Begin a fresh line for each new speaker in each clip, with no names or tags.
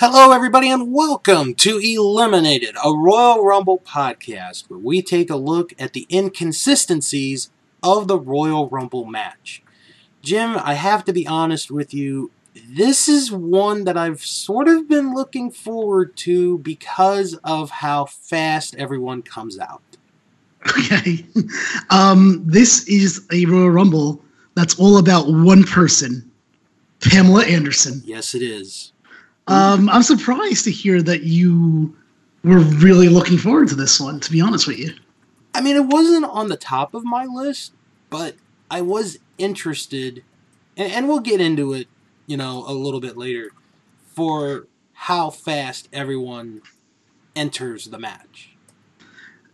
Hello, everybody, and welcome to Eliminated, a Royal Rumble podcast where we take a look at the inconsistencies of the Royal Rumble match. Jim, I have to be honest with you, this is one that I've sort of been looking forward to because of how fast everyone comes out.
Okay. Um, this is a Royal Rumble that's all about one person, Pamela Anderson.
Yes, it is.
Um, I'm surprised to hear that you were really looking forward to this one, to be honest with you.
I mean, it wasn't on the top of my list, but I was interested, and, and we'll get into it, you know, a little bit later, for how fast everyone enters the match.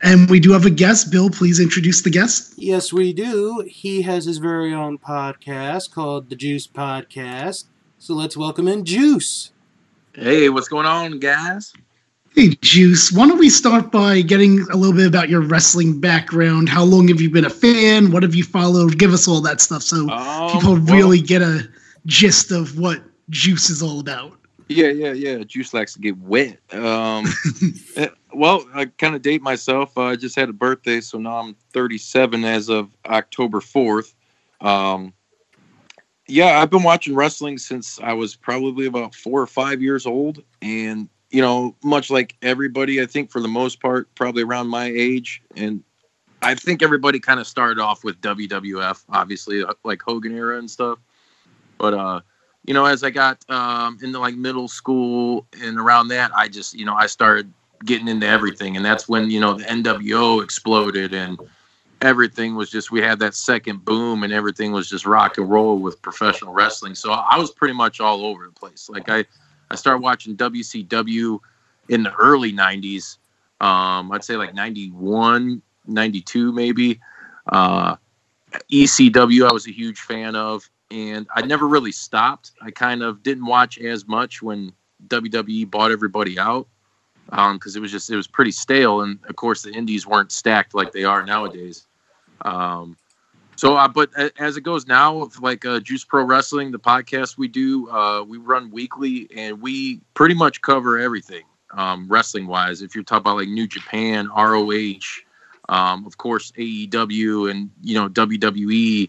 And we do have a guest. Bill, please introduce the guest.
Yes, we do. He has his very own podcast called The Juice Podcast. So let's welcome in Juice.
Hey, what's going on, guys?
Hey, Juice. Why don't we start by getting a little bit about your wrestling background? How long have you been a fan? What have you followed? Give us all that stuff so
Um,
people
well-
really get a gist of what Juice is all about.
Yeah, yeah, yeah. Juice likes to get wet. Um, eh, well, I kind of date myself. Uh, I just had a birthday, so now I'm 37 as of October 4th. Um, yeah, I've been watching wrestling since I was probably about four or five years old, and you know, much like everybody, I think for the most part, probably around my age, and I think everybody kind of started off with WWF, obviously, uh, like Hogan era and stuff. But uh, you know, as I got um, into like middle school and around that, I just, you know, I started getting into everything, and that's when you know the NWO exploded and everything was just we had that second boom and everything was just rock and roll with professional wrestling. So I was pretty much all over the place. Like I, I started watching WCW in the early '90s. Um, I'd say like 91, 92 maybe. Uh, ECW, I was a huge fan of, and I never really stopped. I kind of didn't watch as much when WWE bought everybody out because it was just it was pretty stale, and of course the indies weren't stacked like they are nowadays. Um, so, uh, but as it goes now, like uh, Juice Pro Wrestling, the podcast we do, uh, we run weekly, and we pretty much cover everything um, wrestling wise. If you're talking about like New Japan, ROH, um, of course AEW, and you know WWE,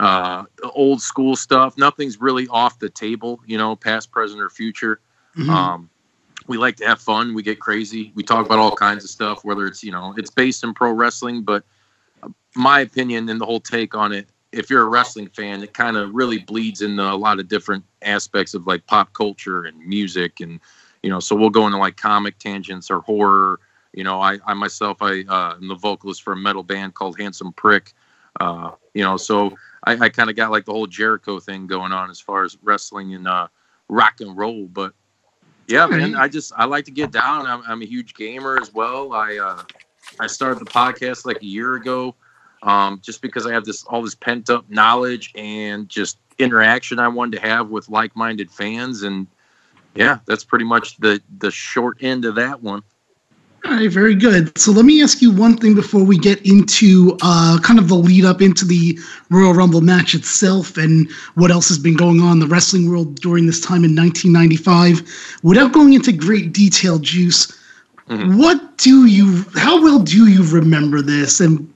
uh, old school stuff. Nothing's really off the table, you know, past, present, or future.
Mhm.
Um, we like to have fun. We get crazy. We talk about all kinds of stuff, whether it's, you know, it's based in pro wrestling, but my opinion and the whole take on it, if you're a wrestling fan, it kind of really bleeds into a lot of different aspects of like pop culture and music. And, you know, so we'll go into like comic tangents or horror. You know, I, I myself, I uh, am the vocalist for a metal band called Handsome Prick. Uh, you know, so I, I kind of got like the whole Jericho thing going on as far as wrestling and uh, rock and roll. But yeah, man, I just I like to get down. I'm, I'm a huge gamer as well. I uh, I started the podcast like a year ago, um, just because I have this all this pent up knowledge and just interaction I wanted to have with like minded fans, and yeah, that's pretty much the the short end of that one.
All right, very good. So let me ask you one thing before we get into uh, kind of the lead up into the Royal Rumble match itself and what else has been going on in the wrestling world during this time in 1995. Without going into great detail, Juice,
Mhm.
what do you, how well do you remember this? And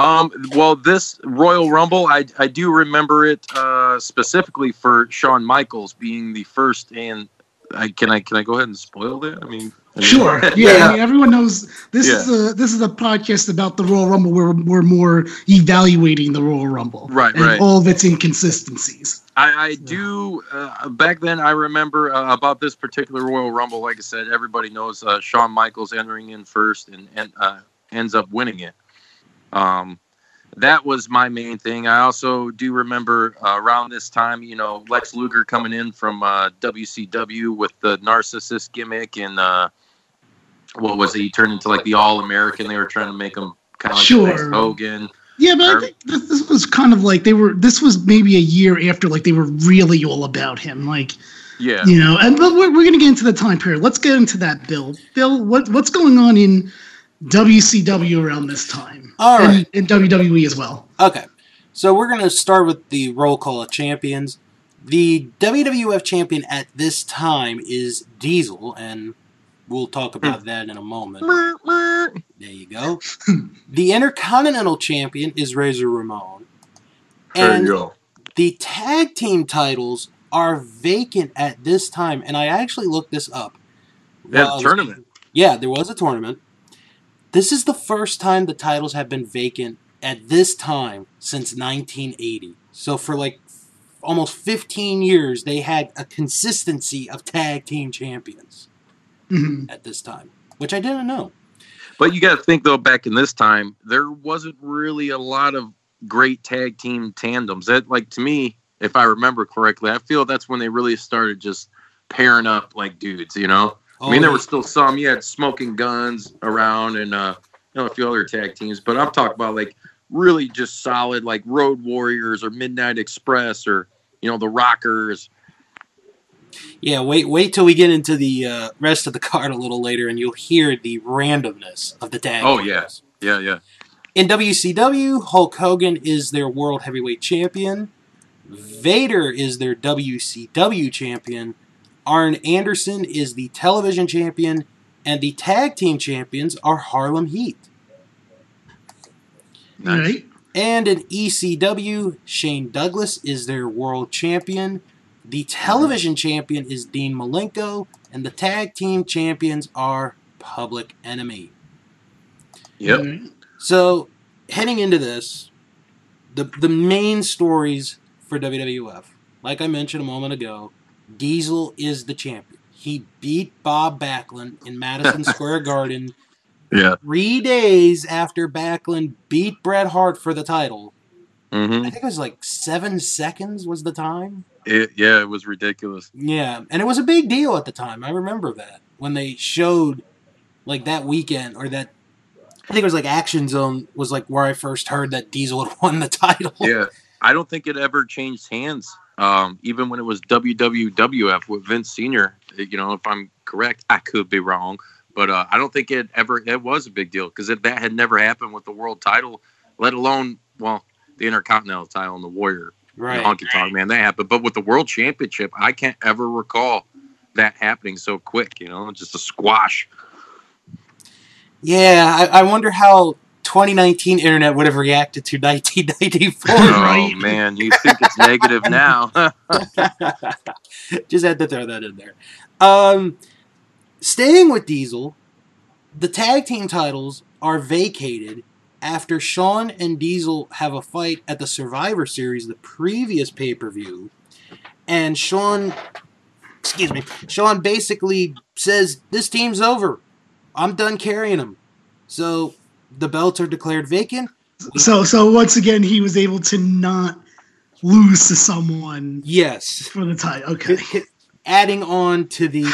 Um, well, this Royal Rumble, I, I do remember it uh, specifically for Shawn Michaels being the first. And I, can I can I go ahead and spoil that? I mean, I mean-
Sure. Yeah,
Yeah.
I mean, everyone knows this is a this is a podcast about the Royal Rumble where we're more evaluating the Royal Rumble,
Right,
and
right.
all of its inconsistencies.
I, I do. Uh, back then, I remember uh, about this particular Royal Rumble. Like I said, everybody knows uh, Shawn Michaels entering in first and, and uh, ends up winning it. Um, that was my main thing. I also do remember uh, around this time, you know, Lex Luger coming in from uh, WCW with the narcissist gimmick, and uh, what was it? He turned into like the All American. They were trying to make him kind of like
Sure.
Hogan.
Yeah, but I think this, this was kind of like they were. This was maybe a year after, like they were really all about him, like
Yeah.
you know. And but we're, we're gonna get into the time period. Let's get into that, Bill. Bill, what what's going on in WCW around this time?
All
and, and WWE as well.
Okay, so we're going to start with the roll call of champions. The WWF champion at this time is Diesel, and we'll talk hmm. about that in a moment. There you go. the Intercontinental champion is Razor Ramon.
There
And
you go.
the tag team titles are vacant at this time, and I actually looked this up.
They had
while I
a
was-
tournament.
Yeah, there was a tournament. This is the first time the titles have been vacant at this time since 1980. So for like almost 15 years, they had a consistency of tag team champions
Mhm.
at this time, which I didn't know.
But you got to think though, back in this time, there wasn't really a lot of great tag team tandems. That, like to me, if I remember correctly, I feel that's when they really started just pairing up like dudes. You know, I mean, there
Oh,
were still some. You had Smoking Gunns around, and uh, you know a few other tag teams. But I'm talking about like really just solid, like Road Warriors or Midnight Express or you know the Rockers.
Yeah, wait, wait till we get into the uh, rest of the card a little later, and you'll hear the randomness of the tag.
Oh,
teams.
yeah. Yeah, yeah.
In WCW, Hulk Hogan is their World Heavyweight Champion. Vader is their WCW Champion. Arn Anderson is the Television Champion. And the Tag Team Champions are Harlem Heat.
All right.
And in ECW, Shane Douglas is their World Champion. The Television Champion is Dean Malenko. And the Tag Team Champions are Public Enemy.
Yep.
All right.
So, heading into this, the the main stories for WWF, like I mentioned a moment ago, Diesel is the champion. He beat Bob Backlund in Madison Square Garden
Yeah.
three days after Backlund beat Bret Hart for the title.
hmm
I think it was like seven seconds was the time.
It, yeah, it was ridiculous.
Yeah, and it was a big deal at the time. I remember that when they showed like that weekend or that I think it was like Action Zone was like where I first heard that Diesel had won the title.
Yeah, I don't think it ever changed hands. Um, even when it was WWWF with Vince Senior, you know, if I'm correct, I could be wrong, but uh, I don't think it ever it was a big deal because if that had never happened with the world title, let alone well the Intercontinental title and the Warrior
Right.
Honky Tonk Man that happened, but with the World Championship, I can't ever recall that happening so quick. You know, just a squash.
Yeah, I, I wonder how 2019 internet would have reacted to 1994.
Right.
Oh man, you think it's negative now?
Just had to throw that in there. Um, staying with Diesel, the tag team titles are vacated after Shawn and Diesel have a fight at the Survivor Series, the previous pay per view, and Shawn, excuse me, Shawn basically says this team's over. I'm done carrying them. So the belts are declared vacant.
So so once again, he was able to not lose to someone
Yes.
for the title. Okay.
Adding on to the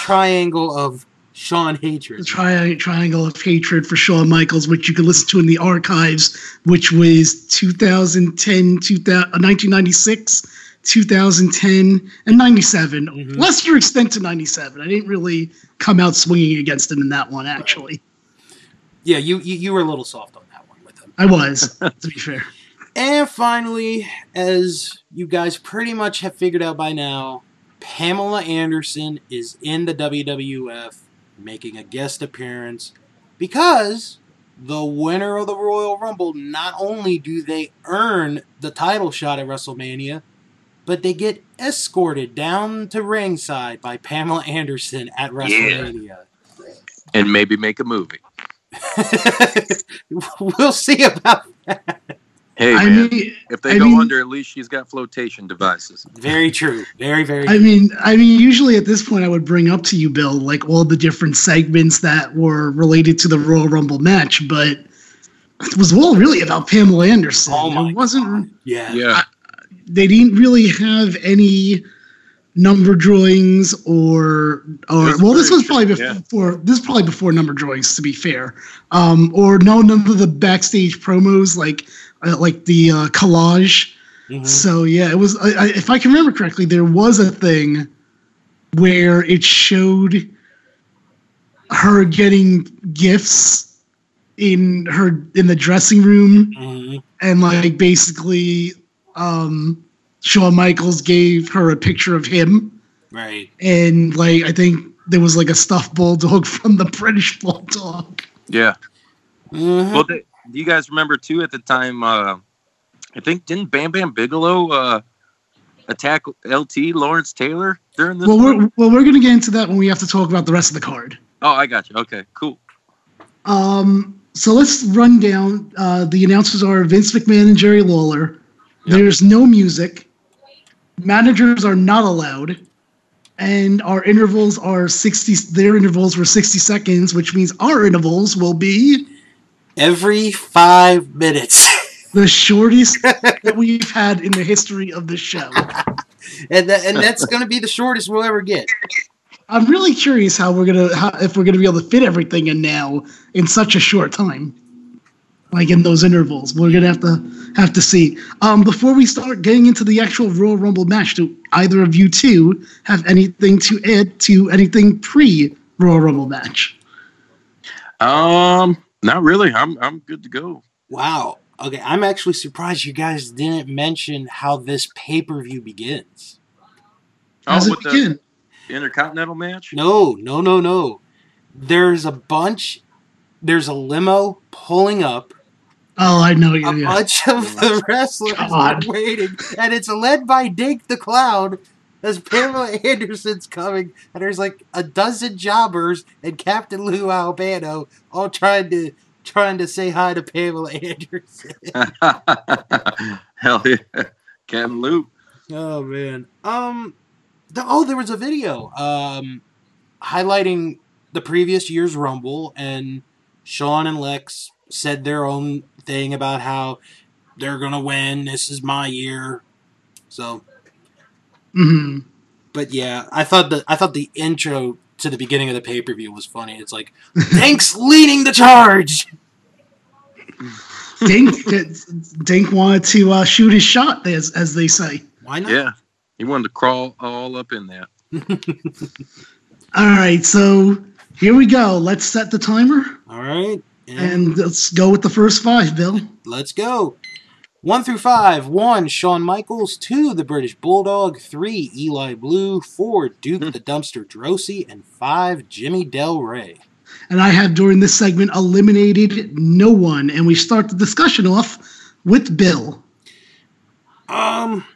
triangle of Shawn hatred.
The tri- triangle of hatred for Shawn Michaels, which you can listen to in the archives, which was 2010, 2000, uh, 1996, 2010, and 97.
Mhm.
Lesser extent to 97. I didn't really come out swinging against him in that one, actually.
Yeah, you, you you were a little soft on that one with him.
I was, to be fair.
And finally, as you guys pretty much have figured out by now, Pamela Anderson is in the WWF making a guest appearance because the winner of the Royal Rumble not only do they earn the title shot at WrestleMania, but they get escorted down to ringside by Pamela Anderson at WrestleMania. Yeah.
and maybe make a movie.
we'll see about that.
Hey
I
man,
mean,
if they
I
go
mean-
under, at least she's got flotation devices.
very true. Very, very
I mean, I mean, usually at this point, I would bring up to you, Bill, like all the different segments that were related to the Royal Rumble match, but it was all really about Pamela Anderson.
Oh my
it wasn't.
yeah.
Yeah,
They didn't really have any number drawings or or
This
well, this was probably before
yeah.
this is probably before number drawings, to be fair. Um, or no, none of the backstage promos like uh, like the uh, collage.
Mhm.
So yeah, it was. I, I, if I can remember correctly, there was a thing where it showed her getting gifts in her in the dressing room,
Mhm.
and like basically, um, Shawn Michaels gave her a picture of him,
Right.
and like I think there was like a stuffed bulldog from the British bulldog.
Yeah.
Mhm.
Well, do you guys remember too at the time? Uh, I think didn't Bam Bam Bigelow uh, attack LT Lawrence Taylor during this?
Well,
one?
we're well we're gonna get into that when we have to talk about the rest of the card.
oh, I got you. Okay, cool.
Um, so let's run down. Uh, the announcers are Vince McMahon and Jerry Lawler.
Yep.
There's no music. Managers are not allowed, and our intervals are sixty. Their intervals were sixty seconds, which means our intervals will be
Every five minutes.
the shortest that we've had in the history of the show.
and that, and that's going to be the shortest we'll ever get.
I'm really curious how we're gonna if we're gonna be able to fit everything in now in such a short time, like in those intervals. We're gonna have to have to see. Um, before we start getting into the actual Royal Rumble match, do either of you two have anything to add to anything pre Royal Rumble match?
Um, not really. I'm I'm good to go.
Wow. Okay, I'm actually surprised you guys didn't mention how this pay per view begins.
How does
oh,
it begin?
the Intercontinental match.
No, no, no, no. There's a bunch. There's a limo pulling up.
Oh, I know. You.
A
Yeah, yeah.
bunch of the wrestlers
God.
are waiting, and it's led by Dink the Clown. As Pamela Anderson's coming, and there's like a dozen jobbers and Captain Lou Albano all trying to trying to say hi to Pamela Anderson.
Hell yeah, Captain Lou.
Oh man. Um. The, oh, there was a video um highlighting the previous year's Rumble, and Shawn and Lex said their own thing about how they're gonna win. This is my year. So,
hmm
but yeah, I thought the I thought the intro to the beginning of the pay per view was funny. It's like, thanks leading the charge.
Dink Dink wanted to uh, shoot his shot, as as they say.
Why not?
Yeah, he wanted to crawl all up in that.
All right, so here we go. Let's set the timer.
All right. And
And let's go with the first five, Bill.
Let's go. One through five. One, Shawn Michaels. Two, the British Bulldog. Three, Eli Blu. Four, Duke the Dumpster Droese. And five, Jimmy Del Ray.
And I have during this segment eliminated no one. And we start the discussion off with Bill.
Um,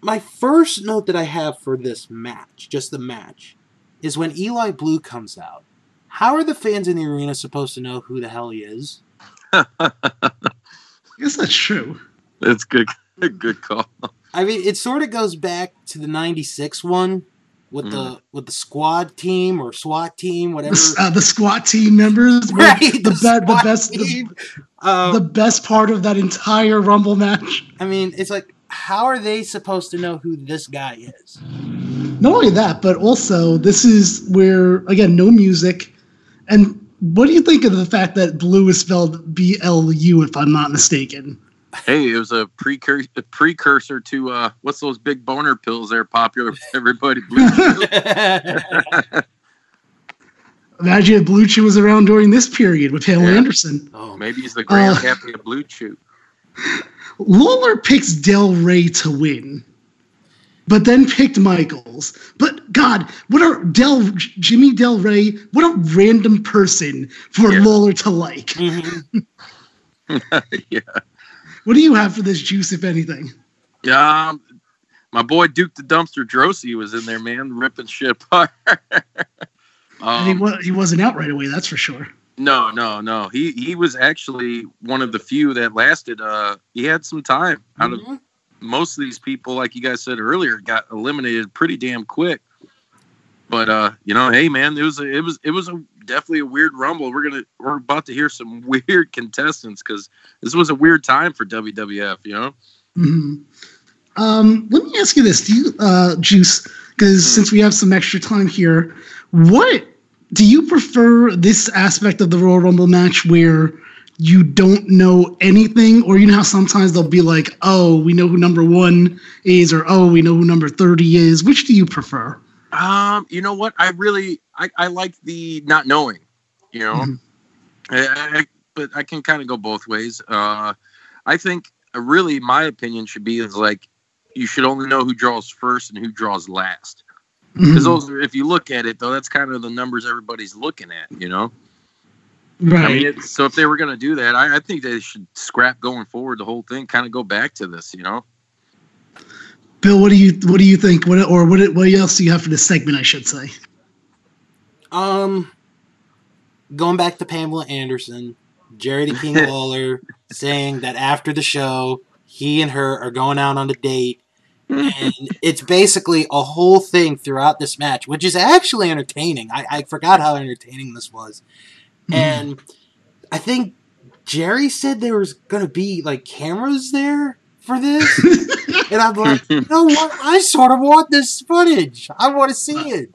my first note that I have for this match, just the match, is when Eli Blu comes out. How are the fans in the arena supposed to know who the hell he is?
I guess that's true.
That's good. Good call.
I mean, it sort of goes back to the '96 one with the with the squad team or SWAT team, whatever.
The, uh, the squat team members.
right,
The,
the,
be- the
SWAT
best. The.
Um,
the best part of that entire Rumble match.
I mean, it's like, how are they supposed to know who this guy is?
Not only that, but also this is where again no music. And what do you think of the fact that blue is spelled B L U? If I'm not mistaken.
Hey, it was a precursor, a precursor to uh, what's those big boner pills that are popular with everybody? Blue Chew.
Imagine if Blue Chew was around during this period with Pamela
Yeah.
Anderson.
oh,
Maybe he's the
Uh,
grandpappy of Blue Chew.
Lawler picks Del Ray to win, but then picked Michaels. But God, what a Del Jimmy Del Ray? What a random person for
Yeah.
Lawler to like.
mhm.
yeah.
What do you have for this juice, if anything?
Yeah, um, my boy Duke the Dumpster Droese was in there, man, ripping shit apart.
and he,
um,
wa- he wasn't out right away, that's for sure.
no, no, no. He he was actually one of the few that lasted. Uh, he had some time. Out of
Mhm.
Most of these people, like you guys said earlier, got eliminated pretty damn quick. But uh, you know, hey man, it was a, it was it was a definitely a weird rumble. We're gonna we're about to hear some weird contestants because this was a weird time for WWF. You know.
hmm Um, let me ask you this: Do you, uh, Juice? Because
Hmm.
since we have some extra time here, what do you prefer this aspect of the Royal Rumble match where you don't know anything, or you know how sometimes they'll be like, "Oh, we know who number one is," or "Oh, we know who number thirty is." Which do you prefer?
Um, you know what? I really I, I like the not knowing. You know,
Mhm.
I, I, but I can kind of go both ways. Uh, I think uh, really my opinion should be is like you should only know who draws first and who draws last. Because those, if you look at it though, that's kind of the numbers everybody's looking at. You know.
Right.
I mean, it, so if they were going to do that, I, I think they should scrap going forward the whole thing. Kind of go back to this. You know.
Bill, what do you what do you think? What or what what else do you have for this segment? I should say.
Um, going back to Pamela Anderson, Jerry the King Lawler saying that after the show, he and her are going out on a date. and it's basically a whole thing throughout this match, which is actually entertaining. I, I forgot how entertaining this was. And I think Jerry said there was going to be like cameras there for this. and I'm like, you know what? I sort of want this footage. I want to see it.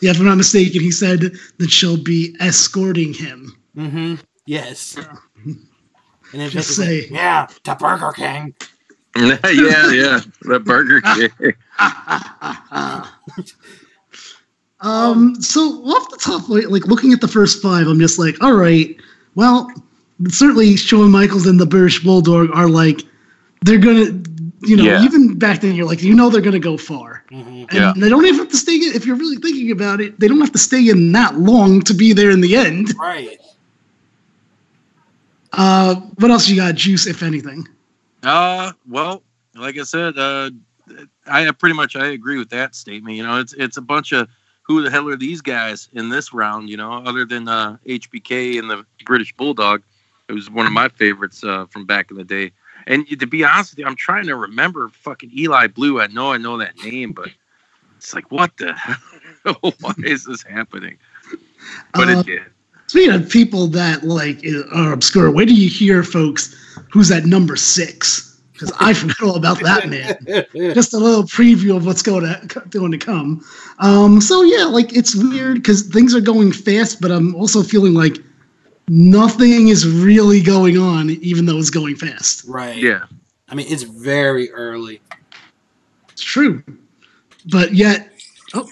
Yeah, if I'm not mistaken, he said that she'll be escorting him.
Mm-hmm. Yes. And then
Just
Vince is like,
say-
yeah, to Burger King.
yeah, yeah. The Burger King.
Um, so off the top, like, like looking at the first five, I'm just like, all right, well, certainly Shawn Michaels and the British Bulldog are like, they're gonna, you know,
Yeah.
even back then, you're like, you know, they're gonna go far,
hmm
and
Yeah.
they don't even have to stay. in If you're really thinking about it, they don't have to stay in that long to be there in the end.
Right.
Uh, what else you got, Juice, if anything?
Uh, well, like I said, uh, I pretty much I agree with that statement. You know, it's it's a bunch of who the hell are these guys in this round? You know, other than uh, HBK and the British Bulldog, it was one of my favorites uh, from back in the day. And to be honest with you, I'm trying to remember fucking Eli Blu. I know I know that name, but it's like, what the hell? Why is this happening? But
Uh,
it did.
Speaking of people that like are obscure, where do you hear, folks, who's at number six? Because I forgot all about that man. Just a little preview of what's going to going to come. Um, so yeah, like it's weird because things are going fast, but I'm also feeling like nothing is really going on, even though it's going fast.
right.
Yeah.
I mean, it's very early.
It's true, but yet, oh,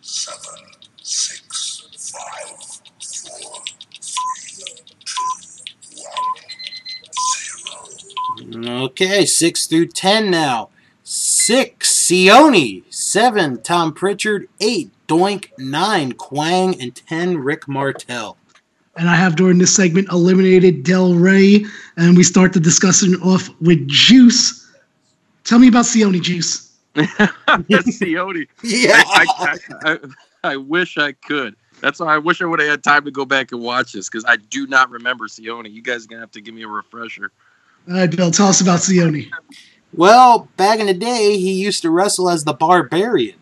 seven, six, five, four, three, two, one, zero.
Okay, six through ten now. Six, Sione. Seven, Tom Prichard. Eight, Doink. Nine, Kwang. And ten, Rick Martel.
and I have during this segment eliminated Del Ray, and we start the discussion off with Juice. Tell me about Sione Juice.
That's Sione.
Yeah.
I, I, I, I wish I could. That's why I wish I would have had time to go back and watch this because I do not remember Sione. You guys are gonna have to give me a refresher.
All right, Bill, tell us about Sione.
Well, back in the day, he used to wrestle as the Barbarian.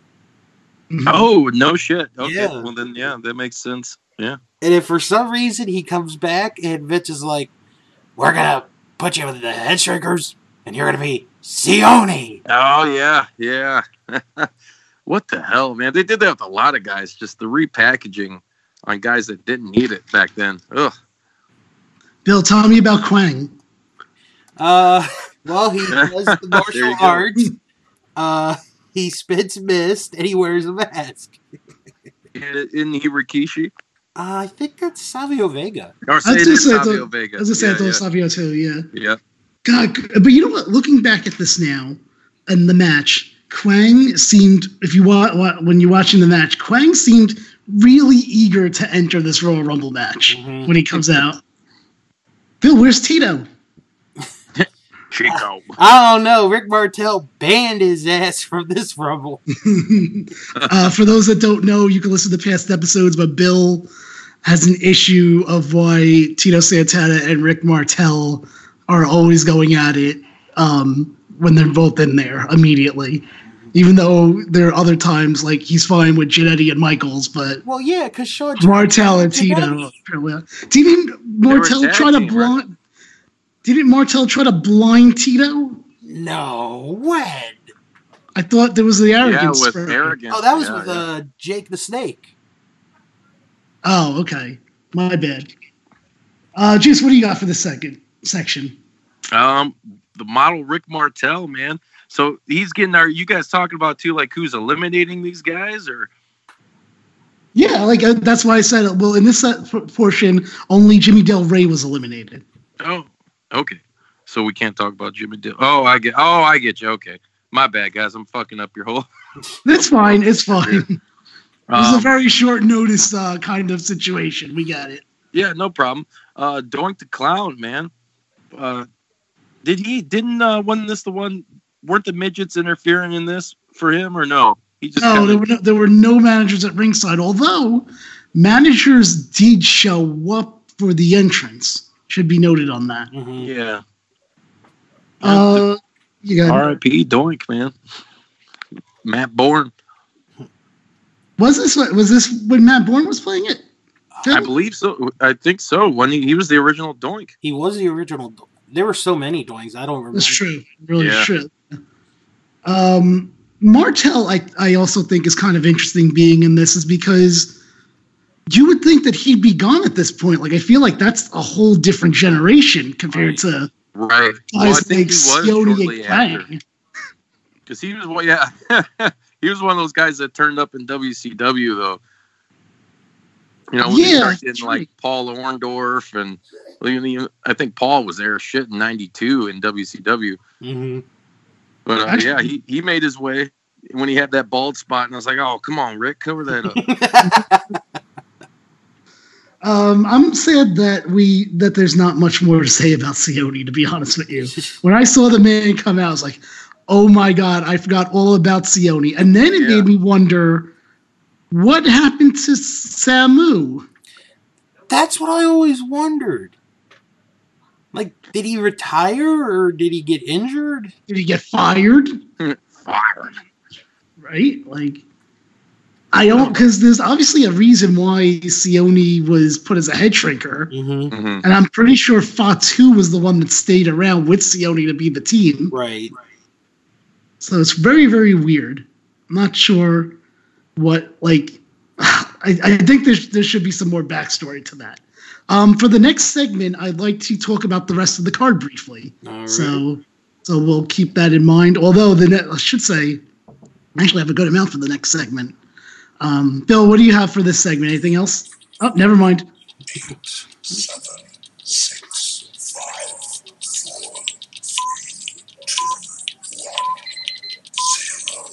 Mm-hmm.
Oh no shit. Okay,
Yeah.
well then yeah, that makes sense. Yeah.
And if for some reason he comes back and Vince is like, we're going to put you with the head shrinkers and you're going to be Sione.
Oh yeah, yeah. what the hell, man? They did that with a lot of guys. Just the repackaging on guys that didn't need it back then. Ugh.
Bill, tell me about Kwang.
Uh, well, he does the
There
martial arts. Uh, he spits mist and he wears a mask.
In he Rikishi?
Uh, I think that's Savio Vega.
Or
I
say
was
it
gonna
is
say
Savio
the-
Vega.
I was gonna say
yeah, yeah.
Savio too, yeah.
yeah.
God, but you know what? Looking back at this now and the match, Kwang seemed, if you wa- wa- when you're watching the match, Kwang seemed really eager to enter this Royal Rumble match
Mhm.
when he comes out. Bill, where's Tito?
Chico.
I don't know. Rick Martel banned his ass from this Rumble.
uh, for those that don't know, you can listen to past episodes, but Bill has an issue of why Tito Santana and Rick Martel are always going at it um, when they're both in there immediately. Even though there are other times like he's fine with Jannetty and Michaels, but
Well, yeah, because Shawn
Martel and Tito.
Jannetty-
Didn't Martel
tag
try to
team, right?
blind? Didn't Martel try to blind Tito?
No, when?
I thought there was the arrogance.
Yeah, with
for-
arrogance.
Oh, that was
yeah,
with
yeah.
uh, Jake the Snake.
Oh, okay. My bad. Uh, Juice, what do you got for the second section?
Um, the model Rick Martel, man. So he's getting our. You guys talking about too, like who's eliminating these guys, or
Yeah, like uh, that's why I said. Well, in this uh, portion, only Jimmy Del Ray was eliminated.
oh, okay. so we can't talk about Jimmy Dillon. Oh, I get. Oh, I get you. Okay, my bad, guys. I'm fucking up your whole.
That's fine. It's fine. Was a
Um,
very short notice uh, kind of situation. We got it.
yeah, no problem. Uh, Doink the clown, man. Uh, did he? Didn't uh, wasn't this the one? Weren't the midgets interfering in this for him or no? He just
No,
kinda-
there were no, there were no managers at ringside. Although managers did show up for the entrance. Should be noted on that.
Mhm.
yeah.
Uh, you got
R.I.P. Doink, man. Matt Borne.
was this was this when Matt Borne was playing it?
I believe so. I think so. When he, he was the original Doink.
He was the original. Do- There were so many Doinks. I don't remember.
That's true. Really
Yeah.
true. Um, Martel, I, I also think is kind of interesting being in this is because you would think that he'd be gone at this point. Like I feel like that's a whole different generation compared
Right.
to
Right. Well, I
guys
think he was
and
after. Because he was one, yeah, he was one of those guys that turned up in WCW though. You know, when
Yeah,
started getting like Paul Orndorff and well, even- even- I think Paul was there shit in '92 in WCW.
hmm
But uh,
Actually-
yeah, he, he made his way when he had that bald spot, and I was like, oh come on, Rick, cover that up.
Um, I'm sad that we that there's not much more to say about Sione, to be honest with you. When I saw the man come out, I was like, "Oh my god, I forgot all about Sione." And then it
Yeah.
made me wonder, what happened to Samu?
That's what I always wondered. Like, did he retire or did he get injured?
Did he get fired?
fired.
Right? Like, I don't because there's obviously a reason why Sione was put as a head shrinker,
hmm
Mhm.
and I'm pretty sure Fatu was the one that stayed around with Sione to be the team.
Right.
So it's very, very weird. I'm not sure what like. I, I think there there should be some more backstory to that. Um, for the next segment, I'd like to talk about the rest of the card briefly.
All right.
So, so we'll keep that in mind. Although the ne- I should say, I actually have a good amount for the next segment. Um, Bill, what do you have for this segment? Anything else? Oh, never mind.
Eight, seven, six, five, four, three, two, one,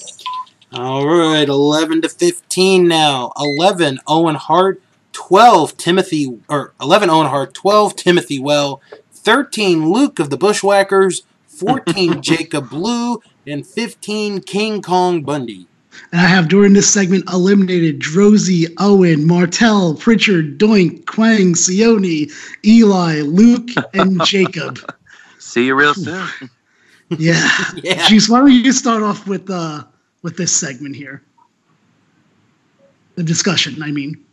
zero.
All right, 11 to 15 now. 11, Owen Hart. 12, Timothy, or 11, Owen Hart. 12, Timothy Well. 13, Luke of the Bushwhackers. 14, Jacob Blu. And 15, King Kong Bundy.
And I have during this segment eliminated Droese, Owen, Martel, Prichard, Doink, Kwang, Sione, Eli, Luke, and Jacob.
See you real soon.
Yeah.
Yeah.
Juice, why don't you start off with uh with this segment here? The discussion, I mean.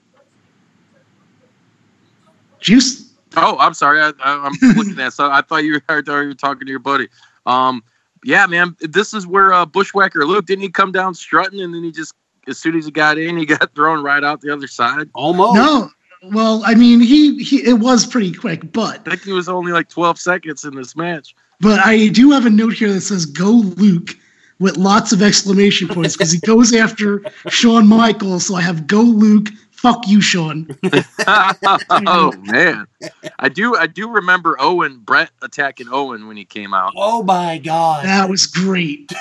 Juice?
Oh, I'm sorry. I, I, I'm looking at. So I thought you were, I thought you were talking to your buddy. Um, yeah, man. This is where uh, Bushwhacker Luke didn't he come down strutting, and then he just as soon as he got in, he got thrown right out the other side.
Almost.
No. Well, I mean, he, he it was pretty quick, but
I think he was only like 12 seconds in this match.
but I do have a note here that says "Go Luke" with lots of exclamation points because he goes after Shawn Michaels. So I have "Go Luke." Fuck you, Shawn.
oh man, I do. I do remember Owen Bret attacking Owen when he came out.
Oh my God.
That was great.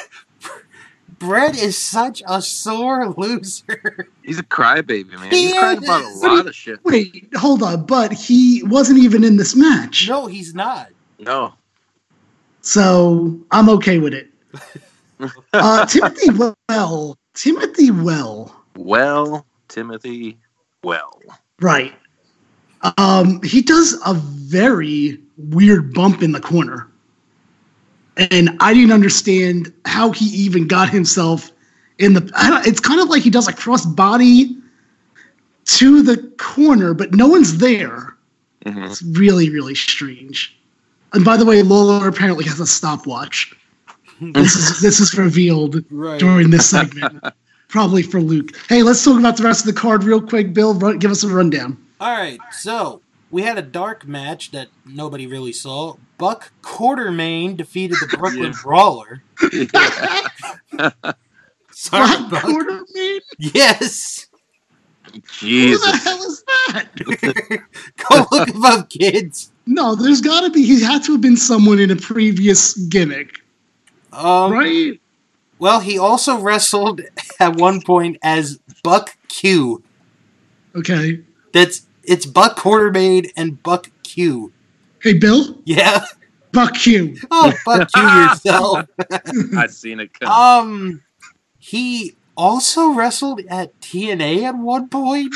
Bret is such a sore loser.
He's a crybaby, man.
He
He's crying about a
is.
lot of shit.
Wait, hold on, but he wasn't even in this match.
no, he's not.
No,
So I'm okay with it. Uh, Timothy Well, Timothy Well,
well, Timothy, well,
right. Um, he does a very weird bump in the corner. And I didn't understand how he even got himself in the. I don't, it's kind of like he does a cross body to the corner, but no one's there.
Mhm.
It's really, really strange. And by the way, Lawler apparently has a stopwatch. This is this is revealed
Right.
during this segment. Probably for Luke. Hey, let's talk about the rest of the card real quick. Bill, run, give us a rundown.
All right, so we had a dark match that nobody really saw. Buck Quartermain defeated the Brooklyn
Yeah.
Brawler. Sorry,
Black
Buck.
Quarter Man?
Yes.
Who the hell is that?
Go look him up, kids.
No, there's got to be. He had to have been someone in a previous gimmick,
Um,
right?
Well, he also wrestled at one point as Buck Q.
Okay.
That's it's Buck Quartermain and Buck Q.
Hey, Bill,
Yeah.
Buck Q.
Oh, Buck Q yourself.
I've seen it come.
Um, he also wrestled at TNA at one point.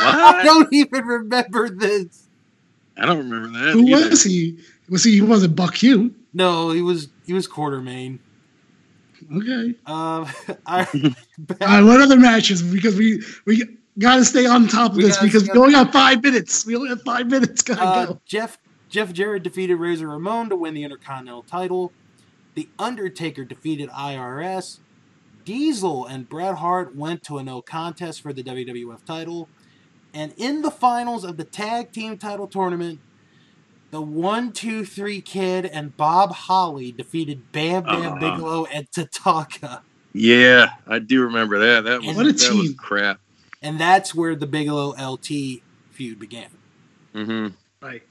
I don't even remember this.
I don't remember that.
Who
either.
was he? Was he? He wasn't Buck Q.
No, he was he was Quartermain.
Okay.
Um, I,
All right. What other matches? Because we we got to stay on top of
We
this because we
on
only got five minutes. We only have five minutes. Gotta
uh,
go.
Jeff Jeff Jarrett defeated Razor Ramon to win the Intercontinental title. The Undertaker defeated IRS. Diesel and Bret Hart went to a no contest for the WWF title. And in the finals of the tag team title tournament, the one, two, three kid and Bob Holly defeated Bam Bam
Uh-huh.
Bigelow and Tatanka.
Yeah, I do remember that. That was
What
a
that was
team.
crap.
And that's where the Bigelow LT feud began.
Mm-hmm.
Right.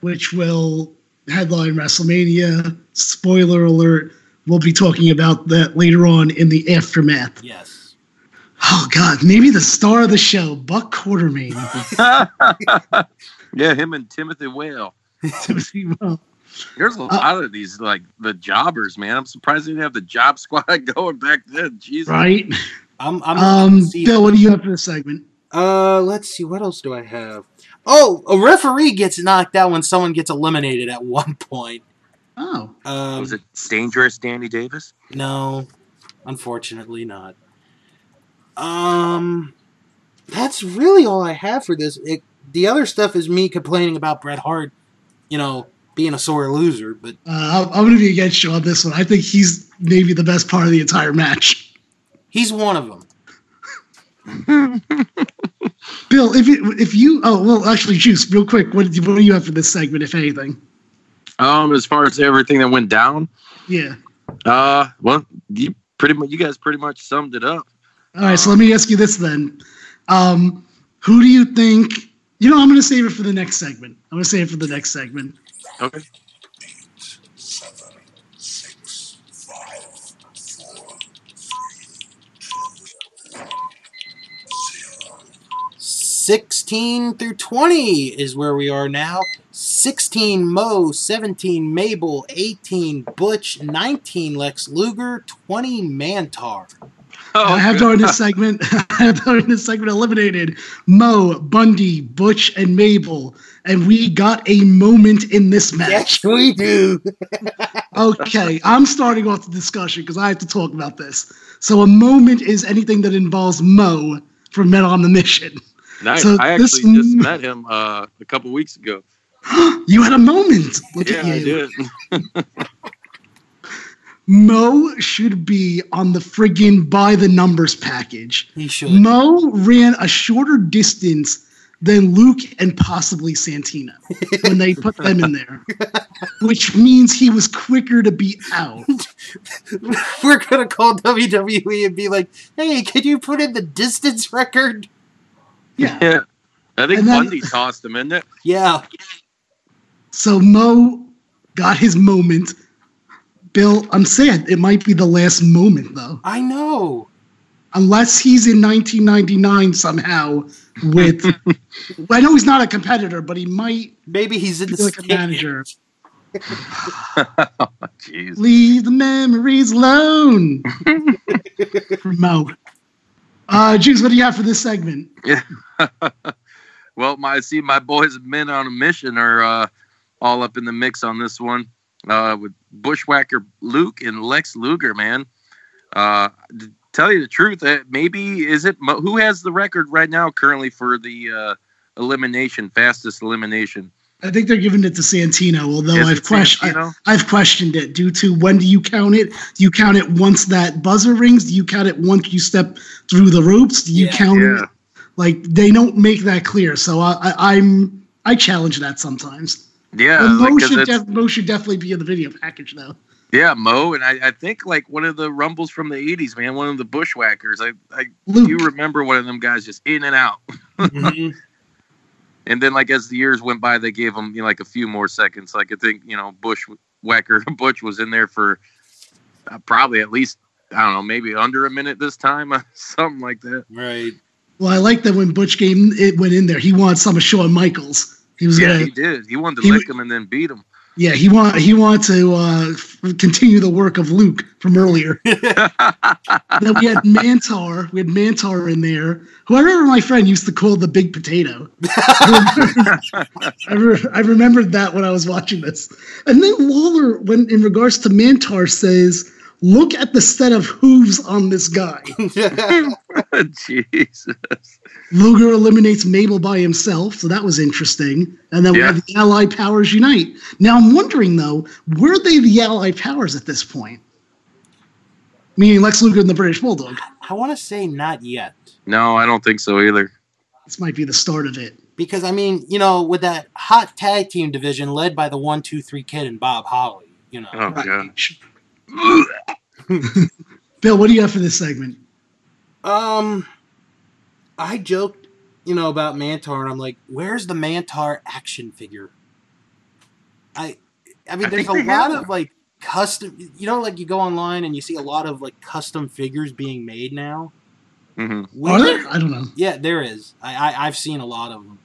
Which will headline WrestleMania. Spoiler alert. We'll be talking about that later on in the aftermath.
Yes.
Oh God, maybe the star of the show, Buck Quartermain.
yeah, him and Timothy Whale.
Timothy Well.
There's a
Uh,
lot of these, like the jobbers, man. I'm surprised they didn't have the job squad going back then. Jesus.
Right.
I'm, I'm
Um,
see-
Bill, what do you have for this segment?
Uh, let's see. What else do I have? Oh, a referee gets knocked out when someone gets eliminated at one point.
Oh,
Um,
Was it dangerous, Danny Davis?
No, unfortunately not. Um, that's really all I have for this. It, the other stuff is me complaining about Bret Hart, you know, being a sore loser. But
uh, I'm, I'm going to be against you on this one. I think he's maybe the best part of the entire match.
he's one of them.
Bill, if you, if you, oh well, actually, Juice, real quick, what, do you- what do you have for this segment, if anything?
Um, as far as everything that went down,
Yeah.
uh, well, you pretty much, you guys pretty much summed it up.
All right, so let me ask you this then. Um, who do you think? You know, I'm going to save it for the next segment. I'm going to save it for the next segment.
Okay.
eight, seven, six, five, four, three, two, one, zero.
16 through 20 is where we are now. 16 Mo, 17 Mabel, 18 Butch, 19 Lex Luger, 20 Mantaur.
Oh,
I have during this segment, I have during this segment eliminated Mo, Bundy, Butch, and Mabel, and we got a moment in this match.
Yes, we do.
Okay, I'm starting off the discussion because I have to talk about this. So a moment is anything that involves Mo from Men on the Mission.
Nice.
So
I
this
actually just met him uh, a couple weeks ago.
you had a moment. Look
yeah,
at
I did.
Mo should be on the friggin' by the numbers package.
He should.
Mo ran a shorter distance than Luke and possibly Santino when they put them in there, which means he was quicker to be out.
We're gonna call WWE and be like, "Hey, can you put in the distance record?"
Yeah.
Yeah. I think
And then-
Bundy tossed him in there.
Yeah,
So Mo got his moment. Bill, I'm sad it might be the last moment though,
I know.
unless he's in 1999 somehow with. I know he's not a competitor, but he might
Maybe he's in
be
the
like a manager.
Jeez.
Leave the memories alone. For Mo. Uh, Juice, what do you have for this segment? Yeah.
well, my I see my boys and men on a mission are uh, all up in the mix on this one uh, with Bushwhacker Luke and Lex Luger. Man, uh, to tell you the truth, uh, maybe is it who has the record right now currently for the uh, elimination, fastest elimination?
I think they're giving it to Santino, although
Is
I've
it
questioned.
Santino?
I've questioned it due to when do you count it? Do you count it once that buzzer rings? Do you count it once you step through the ropes? Do you
Yeah.
count
Yeah.
it? Like they don't make that clear, so I, I, I'm I challenge that sometimes.
Yeah,
But Mo,
like, 'cause
should def- Mo should definitely be in the video package though.
yeah, Mo, and I, I think like one of the rumbles from the '80s, man, one of the Bushwhackers. I, I
Luke,
do remember one of them guys just in and out.
Mhm.
and then like as the years went by, they gave him you know like a few more seconds. Like I think you know Bush Wecker Butch was in there for uh, probably at least I don't know maybe under a minute this time, something like that.
Right.
Well, I like that when Butch game it went in there, he wanted some of Shawn Michaels. He was
Yeah,
gonna,
he did. He wanted to
he
lick
w-
him and then beat him.
yeah, he want he wanted to uh, continue the work of Luke from earlier. then we had Mantaur, we had Mantaur in there, who I remember my friend used to call the Big Potato. I, re- I remembered that when I was watching this. And then Lawler, when in regards to Mantaur, says, "Look at the set of hooves on this guy."
Jesus.
Luger eliminates Mabel by himself, so that was interesting. And then we have the Allied powers unite. Now I'm wondering though, were they the Allied powers at this point? Meaning Lex Luger and the British Bulldog.
I want to say not yet.
No, I don't think so either.
This might be the start of it.
Because, I mean, you know, with that hot tag team division led by the one, two, three kid and Bob Holly, you know.
Oh god.
Bill, what do you have for this segment?
Um, I joked, you know, about Mantaur, and I'm like, "Where's the Mantaur action figure?" I, I mean,
I
there's
think
a lot of like custom. You know, like you go online and you see a lot of like custom figures being made now.
Mm-hmm.
Are there? I don't know.
Yeah, there is. I, I I've seen a lot of them.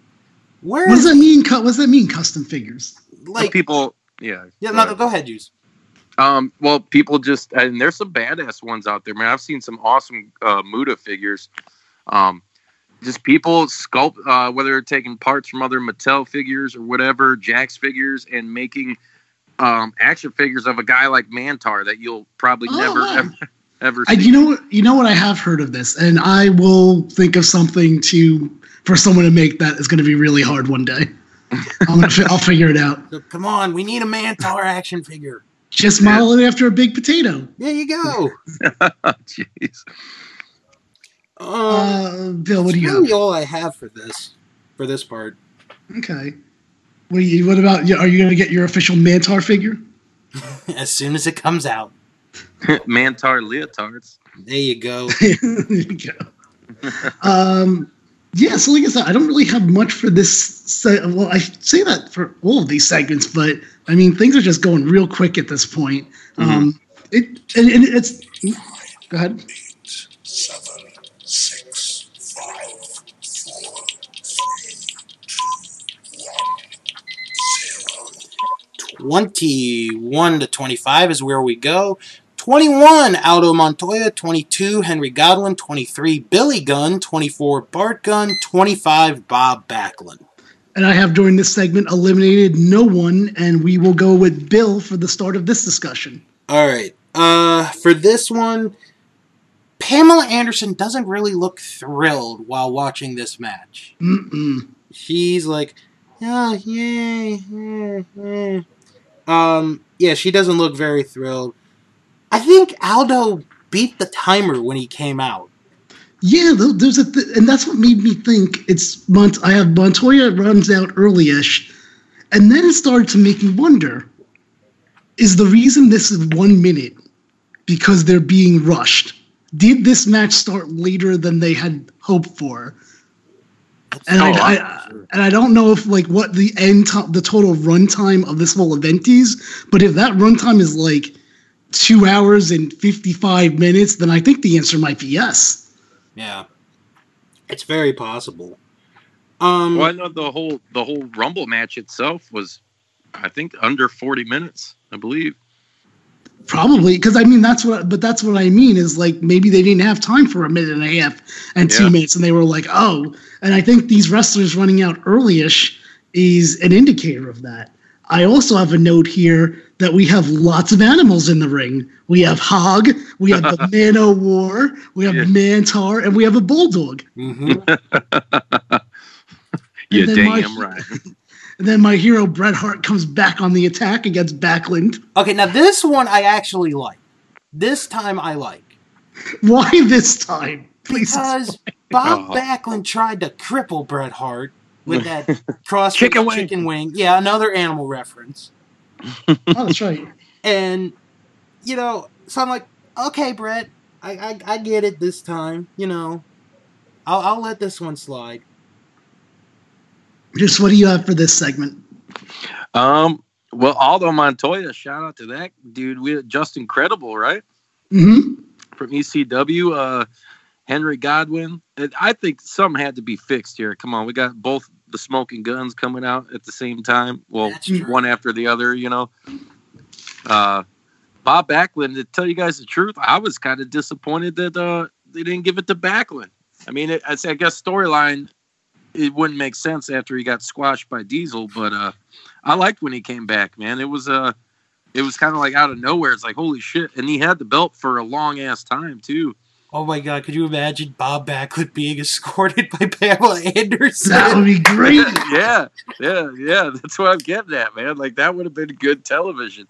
Where
What does that mean? cu- What does that mean? Custom figures?
like?
people. Yeah.
Yeah,
go
no,
ahead.
go ahead, Juice.
Um, well, people just and there's some badass ones out there, man. I've seen some awesome uh, Muda figures. Um, just people sculpt, uh, whether they're taking parts from other Mattel figures or whatever, Jakks figures, and making um, action figures of a guy like Mantaur that you'll probably
Oh,
never
wow.
ever ever
I, you know what? You know what? I have heard of this, and I will think of something to for someone to make that is going to be really hard one day. I'm gonna, fi- I'll figure it out.
So, come on, we need a Mantaur action figure.
Just model it after a big potato.
There you go.
Jeez.
Um,
Uh, Bill, what do you
really
got?
all I have for this for this part.
Okay. What, do you, what about? Are you going to get your official Mantaur figure?
As soon as it comes out,
Mantaur leotards.
there you go.
there you go. Um, yeah, so like I said, I don't really have much for this. Se- well, I say that for all of these segments, but I mean, things are just going real quick at this point. Um, it and, and it's. Go ahead.
eight, seven, six, five, four, three, two, one, zero.
21 to 25 is where we go. 21, Aldo Montoya. 22, Henry Godwinn. 23, Billy Gunn. 24, Bart Gunn. 25, Bob Backlund.
And I have during this segment eliminated no one, and we will go with Bill for the start of this discussion.
All right. Uh, for this one, Pamela Anderson doesn't really look thrilled while watching this match.
Mm-mm.
She's like, oh, yay. yeah, yeah." Um, yeah, she doesn't look very thrilled. I think Aldo beat the timer when he came out.
Yeah, there's a, th- and that's what made me think it's Mont. I have Montoya runs out early-ish, and then it started to make me wonder: is the reason this is one minute because they're being rushed? Did this match start later than they had hoped for? And
Oh,
I,
I'm
I and I don't know if like what the end time, the total runtime of this whole event is, but if that runtime is like two hours and fifty-five minutes, then I think the answer might be yes.
Yeah. It's very possible. Um,
Well, I know the whole the whole Rumble match itself was, I think, under forty minutes. I believe.
Probably because I mean that's what, but that's what I mean is like maybe they didn't have time for a minute and a half and two
Yeah.
minutes, and they were like, oh, and I think these wrestlers running out early-ish is an indicator of that. I also have a note here that we have lots of animals in the ring. We have Hog, we have the Man O' War, we have
Yeah.
Mantaur, and we have a Bulldog.
mhm.
Yeah,
then my-
damn right.
And then my hero Bret Hart comes back on the attack against Backlund.
Okay, now this one I actually like. This time I like.
Why this time? Please.
Because Bob
Oh.
Backlund tried to cripple Bret Hart with that cross
Chicken wing.
chicken wing. Yeah, another animal reference.
Oh, that's right.
And, you know, so I'm like, okay, Bret, I, I, I get it this time. You know, I'll, I'll let this one slide.
Just what do you have for this segment?
Um, well, Aldo Montoya, shout out to that dude. We had Justin Credible, right?
hmm
From ECW. Uh, Henry Godwinn. I think something had to be fixed here. Come on, we got both the Smoking Gunns coming out at the same time. Well, one after the other, you know. Uh, Bob Backlund, to tell you guys the truth, I was kind of disappointed that uh, they didn't give it to Backlund. I mean, it, I say- I guess storyline it wouldn't make sense after he got squashed by Diesel, but uh, I liked when he came back, man. It was uh, it was kind of like out of nowhere. It's like holy shit, and he had the belt for a long ass time too.
Oh my god, could you imagine Bob Backlund being escorted by Pamela Anderson?
That would be great.
yeah, yeah, yeah. That's what I'm getting at, man. Like that would have been good television.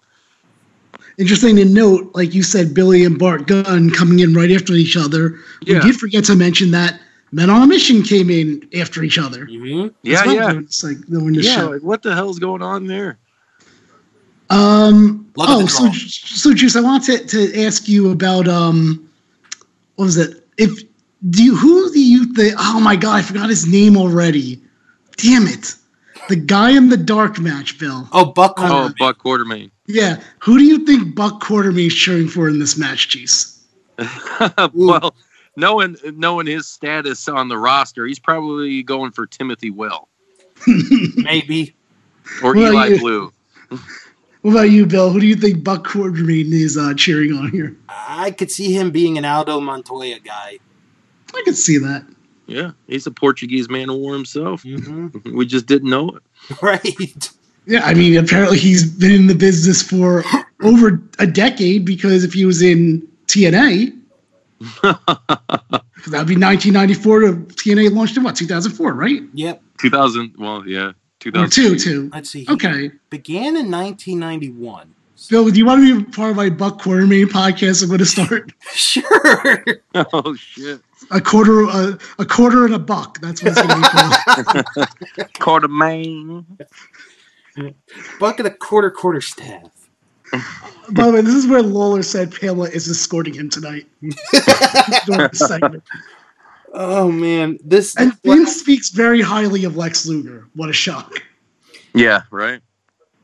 Interesting to note, like you said, Billy and Bart Gunn coming in right after each other.
Yeah.
We did forget to mention that Men on a Mission came in after each other.
Mhm.
Yeah, yeah,
during this, like during the
yeah.
show.
Like, what the hell's going on there?
Um.
Look at
oh, so so Juice, I wanted to, to ask you about um, what was it? If do you who do you think? Oh my god, I forgot his name already. Damn it, the guy in the dark match, Bill.
Oh, Buck.
Oh, Buck Quartermain.
Yeah, who do you think Buck Quartermain is cheering for in this match, Juice?
well, knowing knowing his status on the roster, he's probably going for Timothy Well,
Maybe.
or
Well,
Eli Blu.
What about you, Bill? Who do you think Buck Quartermain is uh, cheering on here?
I could see him being an Aldo Montoya guy.
I could see that.
Yeah, he's a Portuguese man of war himself.
hmm
We just didn't know it.
Right.
Yeah, I mean, apparently he's been in the business for over a decade because if he was in TNA, that would be 1994 to TNA launched in what 2004, right?
Yep.
2000. Well, yeah,
Or
2000.
two, two.
Let's see. He
Okay,
began in 1991.
Bill, do you want to be part of my Buck Quartermain podcast? I'm going to start
Sure.
Oh shit,
a quarter, uh, a quarter and a buck. That's what it's going to be called.
Quartermain.
Buck and a quarter quarter staff.
By the way, this is where Lawler said Pamela is escorting him tonight. During the segment.
Oh man, this
And Vince speaks very highly of Lex Luger. What a shock.
Yeah, right.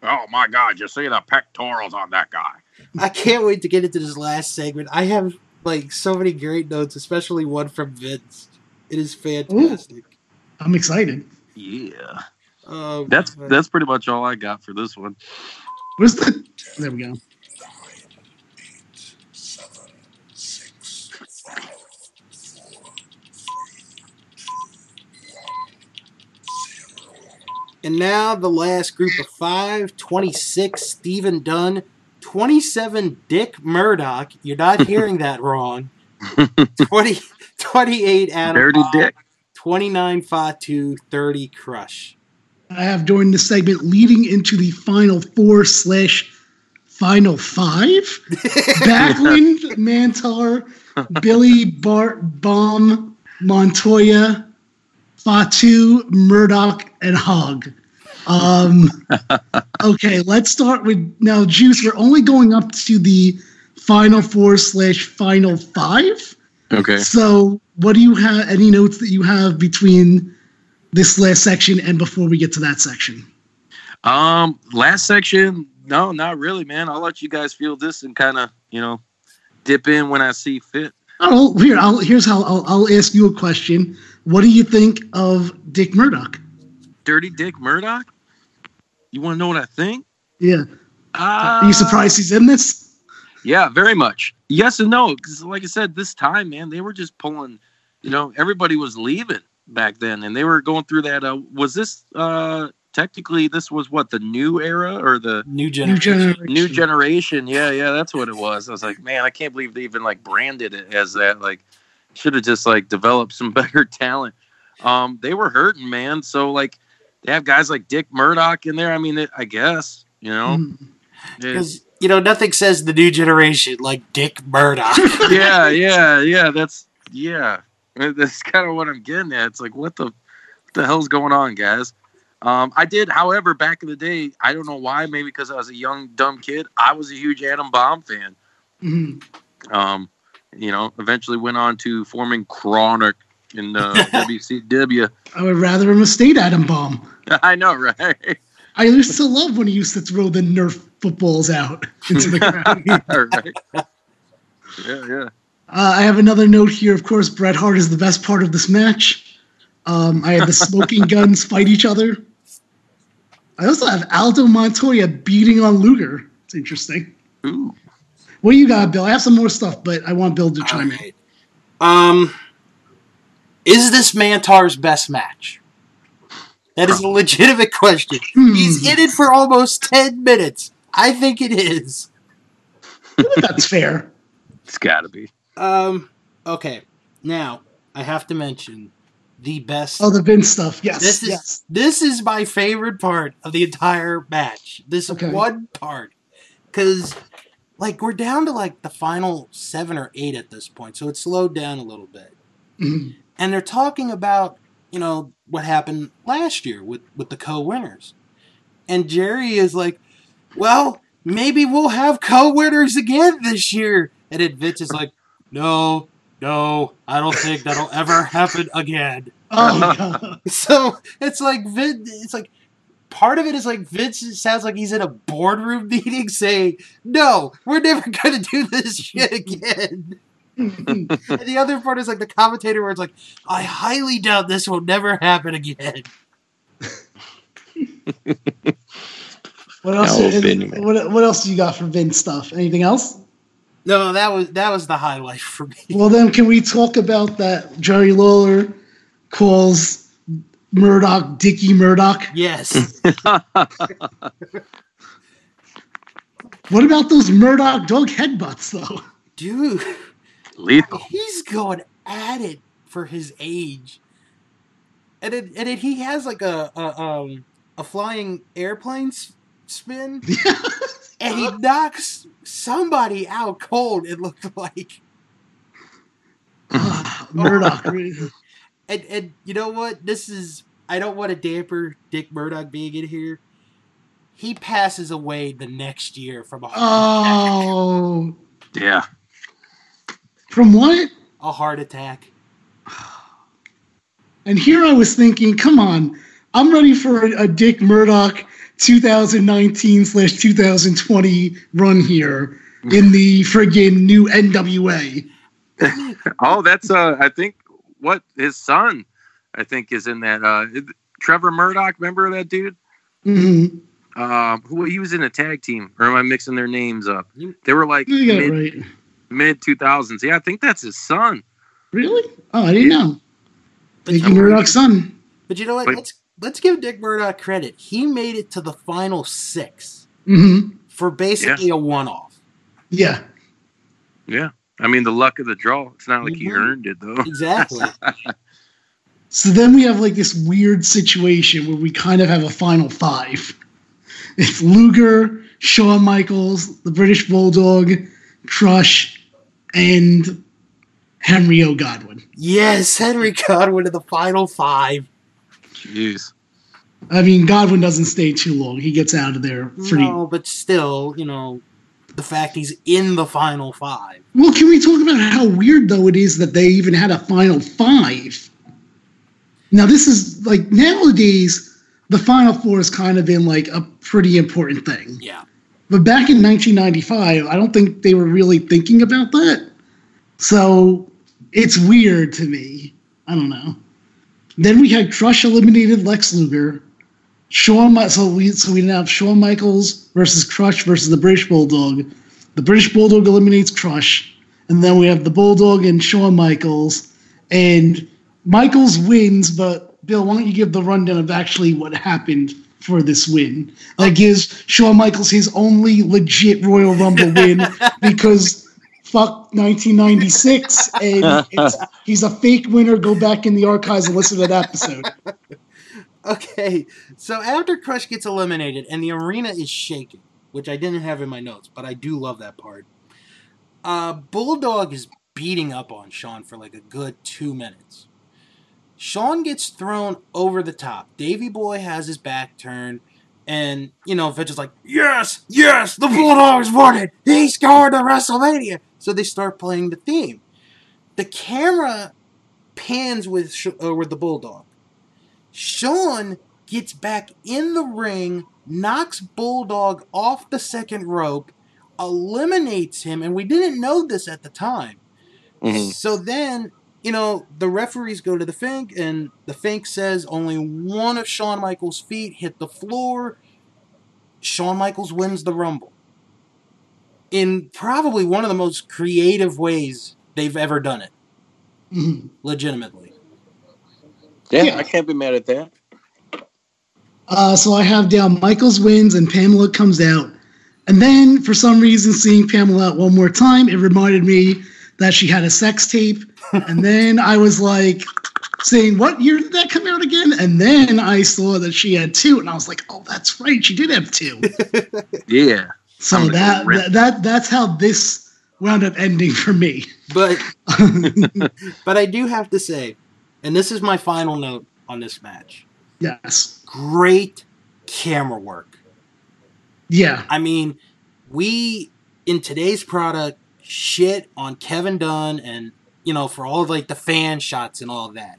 Oh my God, you see the pectorals on that guy.
I can't wait to get into this last segment. I have like so many great notes, especially one from Vince. It is fantastic.
I'm excited.
Yeah,
Oh,
that's
God.
that's pretty much all I got for this one.
Where's the? There we go.
nine, eight, seven, six, five, four, three, two, one, zero.
And now the last group of five 26, Steven Dunn. 27, Dick Murdoch. You're not hearing that wrong. 20, 28, Adam.
Dirty
Bomb,
dick.
29, Fatu. 30, Crush.
I have during the segment leading into the final four slash final five. Backlund, Mantaur, Billy, Bart, Bomb, Montoya, Fatu, Murdoch, and Hogg. Um, okay, let's start with now. Juice, we're only going up to the final four slash final five.
Okay.
So, what do you have? Any notes that you have between this last section and before we get to that section?
Um, last section, no, not really, man. I'll let you guys feel this and kind of, you know, dip in when I see fit.
Oh, here, I'll, here's how I'll, I'll ask you a question. What do you think of Dick Murdoch?
Dirty Dick Murdoch. You want to know what I think?
Yeah,
Uh,
are you surprised he's in this?
Yeah, very much. Yes and no, because like I said, this time, man, they were just pulling. You know, everybody was leaving back then, and they were going through that. Uh, was this uh technically this was what the new era or the
New
New
generation.
generation.
new generation? Yeah, yeah, that's what it was. I was like, man, I can't believe they even like branded it as that. Like, should have just like developed some better talent. Um, they were hurting, man. So like, they have guys like Dick Murdoch in there. I mean, it, I guess you know.
Mm.
Because, you know, nothing says the new generation like Dick Murdoch.
yeah, yeah, yeah. That's yeah. That's kind of what I'm getting at. It's like what the what the hell's going on, guys? Um, I did, however, back in the day, I don't know why, maybe because I was a young dumb kid. I was a huge Adam Bomb fan.
Mhm.
Um, you know, eventually went on to forming KroniK in uh, WCW.
I would rather him a state Adam Bomb.
I know, right?
I used to love when he used to throw the Nerf footballs out into the crowd.
right. Yeah, yeah.
Uh, I have another note here. Of course, Bret Hart is the best part of this match. Um, I had the smoking guns fight each other. I also have Aldo Montoya beating on Luger. It's interesting.
Ooh.
What you got, Bill? I have some more stuff, but I want Bill to chime in.
Um, is this Mantaur's best match? That is a legitimate question.
Hmm.
He's in it for almost 10 minutes. I think it is.
That's fair.
It's got to be.
Um, okay. Now, I have to mention the best.
Oh, the Vince stuff. Yes.
this is
yes.
this is my favorite part of the entire match. This
Okay.
one part, because like we're down to like the final seven or eight at this point, so it's slowed down a little bit.
Mhm.
and they're talking about you know what happened last year with with the co-winners and jerry is like well maybe we'll have co-winners again this year and then vince is like no no i don't think that'll ever happen again
Oh,
so it's like vince it's like part of it is like vince sounds like he's in a boardroom meeting saying no we're never gonna do this shit again and the other part is like the commentator where it's like, I highly doubt this will never happen again.
what else?
Benjamin.
what, what else do you got for Vince stuff? Anything else?
No, that was that was the highlight for me.
Well, then, can we talk about that? Jerry Lawler calls Murdoch Dickie Murdoch.
Yes.
What about those Murdoch dog headbutts, though?
Dude,
Lethal.
he's going at it for his age. And it, and it, he has like a, a um a flying airplane s- spin and he knocks somebody out cold it looked like.
Murdoch.
And and you know what? This is I don't want to damper Dick Murdoch being in here. He passes away the next year from a heart,
Oh,
Yeah.
from what?
a heart attack.
And here I was thinking, come on, I'm ready for a, a Dick Murdoch 2019 slash 2020 run here in the friggin' new NWA.
Oh, that's uh I think what his son I think is in that uh Trevor Murdoch, remember that dude?
hmm
Um who he was in a tag team. Or am I mixing their names up? They were like
You got it
mid
right.
mid two thousands. Yeah, I think that's his son.
Really? Oh, I didn't know.
But
Dickie Murdoch's son.
but you know what?
But-
let's let's give Dick Murdoch credit. He made it to the final six
hmm
for basically a one off.
Yeah.
Yeah. I mean the luck of the draw. It's not like he
Mhm.
earned it though.
Exactly.
So then we have like this weird situation where we kind of have a final five. It's Luger, Shawn Michaels, the British Bulldog, Crush, and Henry O. Godwinn.
yes, Henry Godwinn in the final five.
Jeez.
I mean, Godwinn doesn't stay too long. He gets out of there pretty.
No, but still, you know, the fact he's in the final five.
Well, can we talk about how weird though it is that they even had a final five? Now this is like nowadays the final four has kind of been like a pretty important thing.
Yeah.
But back in 1995, I don't think they were really thinking about that. So it's weird to me. I don't know. Then we had Crush eliminated Lex Luger. Shawn, so we so we didn't have Shawn Michaels versus Crush versus the British Bulldog. The British Bulldog eliminates Crush, and then we have the Bulldog and Shawn Michaels, and Michaels wins. But Bill, why don't you give the rundown of actually what happened for this win? That gives Shawn Michaels his only legit Royal Rumble win because fuck 1996, and he's a fake winner. Go back in the archives and listen to that episode.
Okay, so after Crush gets eliminated and the arena is shaking, which I didn't have in my notes, but I do love that part. Uh, Bulldog is beating up on Shawn for like a good two minutes. Shawn gets thrown over the top. Davy Boy has his back turned, and you know Vince is like, "Yes, yes, the Bulldogs won it. He scored the WrestleMania." So they start playing the theme. The camera pans with uh, with the Bulldog. Shawn gets back in the ring, knocks Bulldog off the second rope, eliminates him, and we didn't know this at the time.
Mhm.
So then, you know, the referees go to the Fink, and the Fink says only one of Shawn Michaels' feet hit the floor. Shawn Michaels wins the Rumble. In probably one of the most creative ways they've ever done it,
Mhm.
legitimately.
Yeah,
Yeah.
I can't be mad at that.
Uh, so I have down Michaels wins and Pamela comes out. And then for some reason, seeing Pamela out one more time, it reminded me that she had a sex tape. And then I was like, saying, What year did that come out again? And then I saw that she had two, and I was like, Oh, that's right, she did have two.
Yeah.
So that, that that that's how this wound up ending for me.
But but I do have to say, and this is my final note on this match.
yes.
Great camera work.
Yeah.
I mean, we in today's product shit on Kevin Dunn and you know for all of like the fan shots and all that.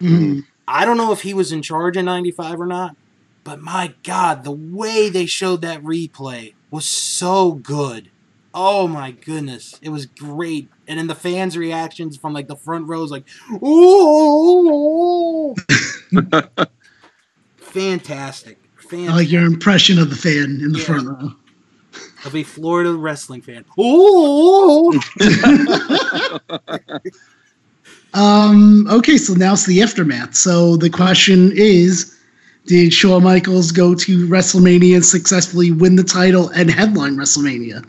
Mhm.
I don't know if he was in charge in 95 or not, but my god, the way they showed that replay was so good. Oh my goodness, it was great. And then the fans' reactions from like the front rows, like, ooh, fantastic,
I
fantastic.
like your impression of the fan in the
Yeah.
front row.
Of a Florida wrestling fan. Ooh,
Um, okay, so now it's the aftermath. So the question is Did Shawn Michaels go to WrestleMania and successfully win the title and headline WrestleMania?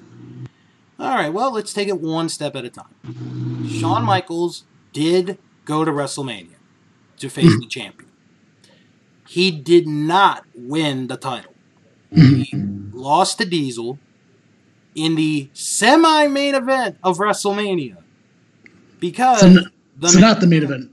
All right, well, let's take it one step at a time. Shawn Michaels did go to WrestleMania to face the champion. He did not win the title. He lost to Diesel in the semi main event of WrestleMania because
So, n-
the
so not the main event.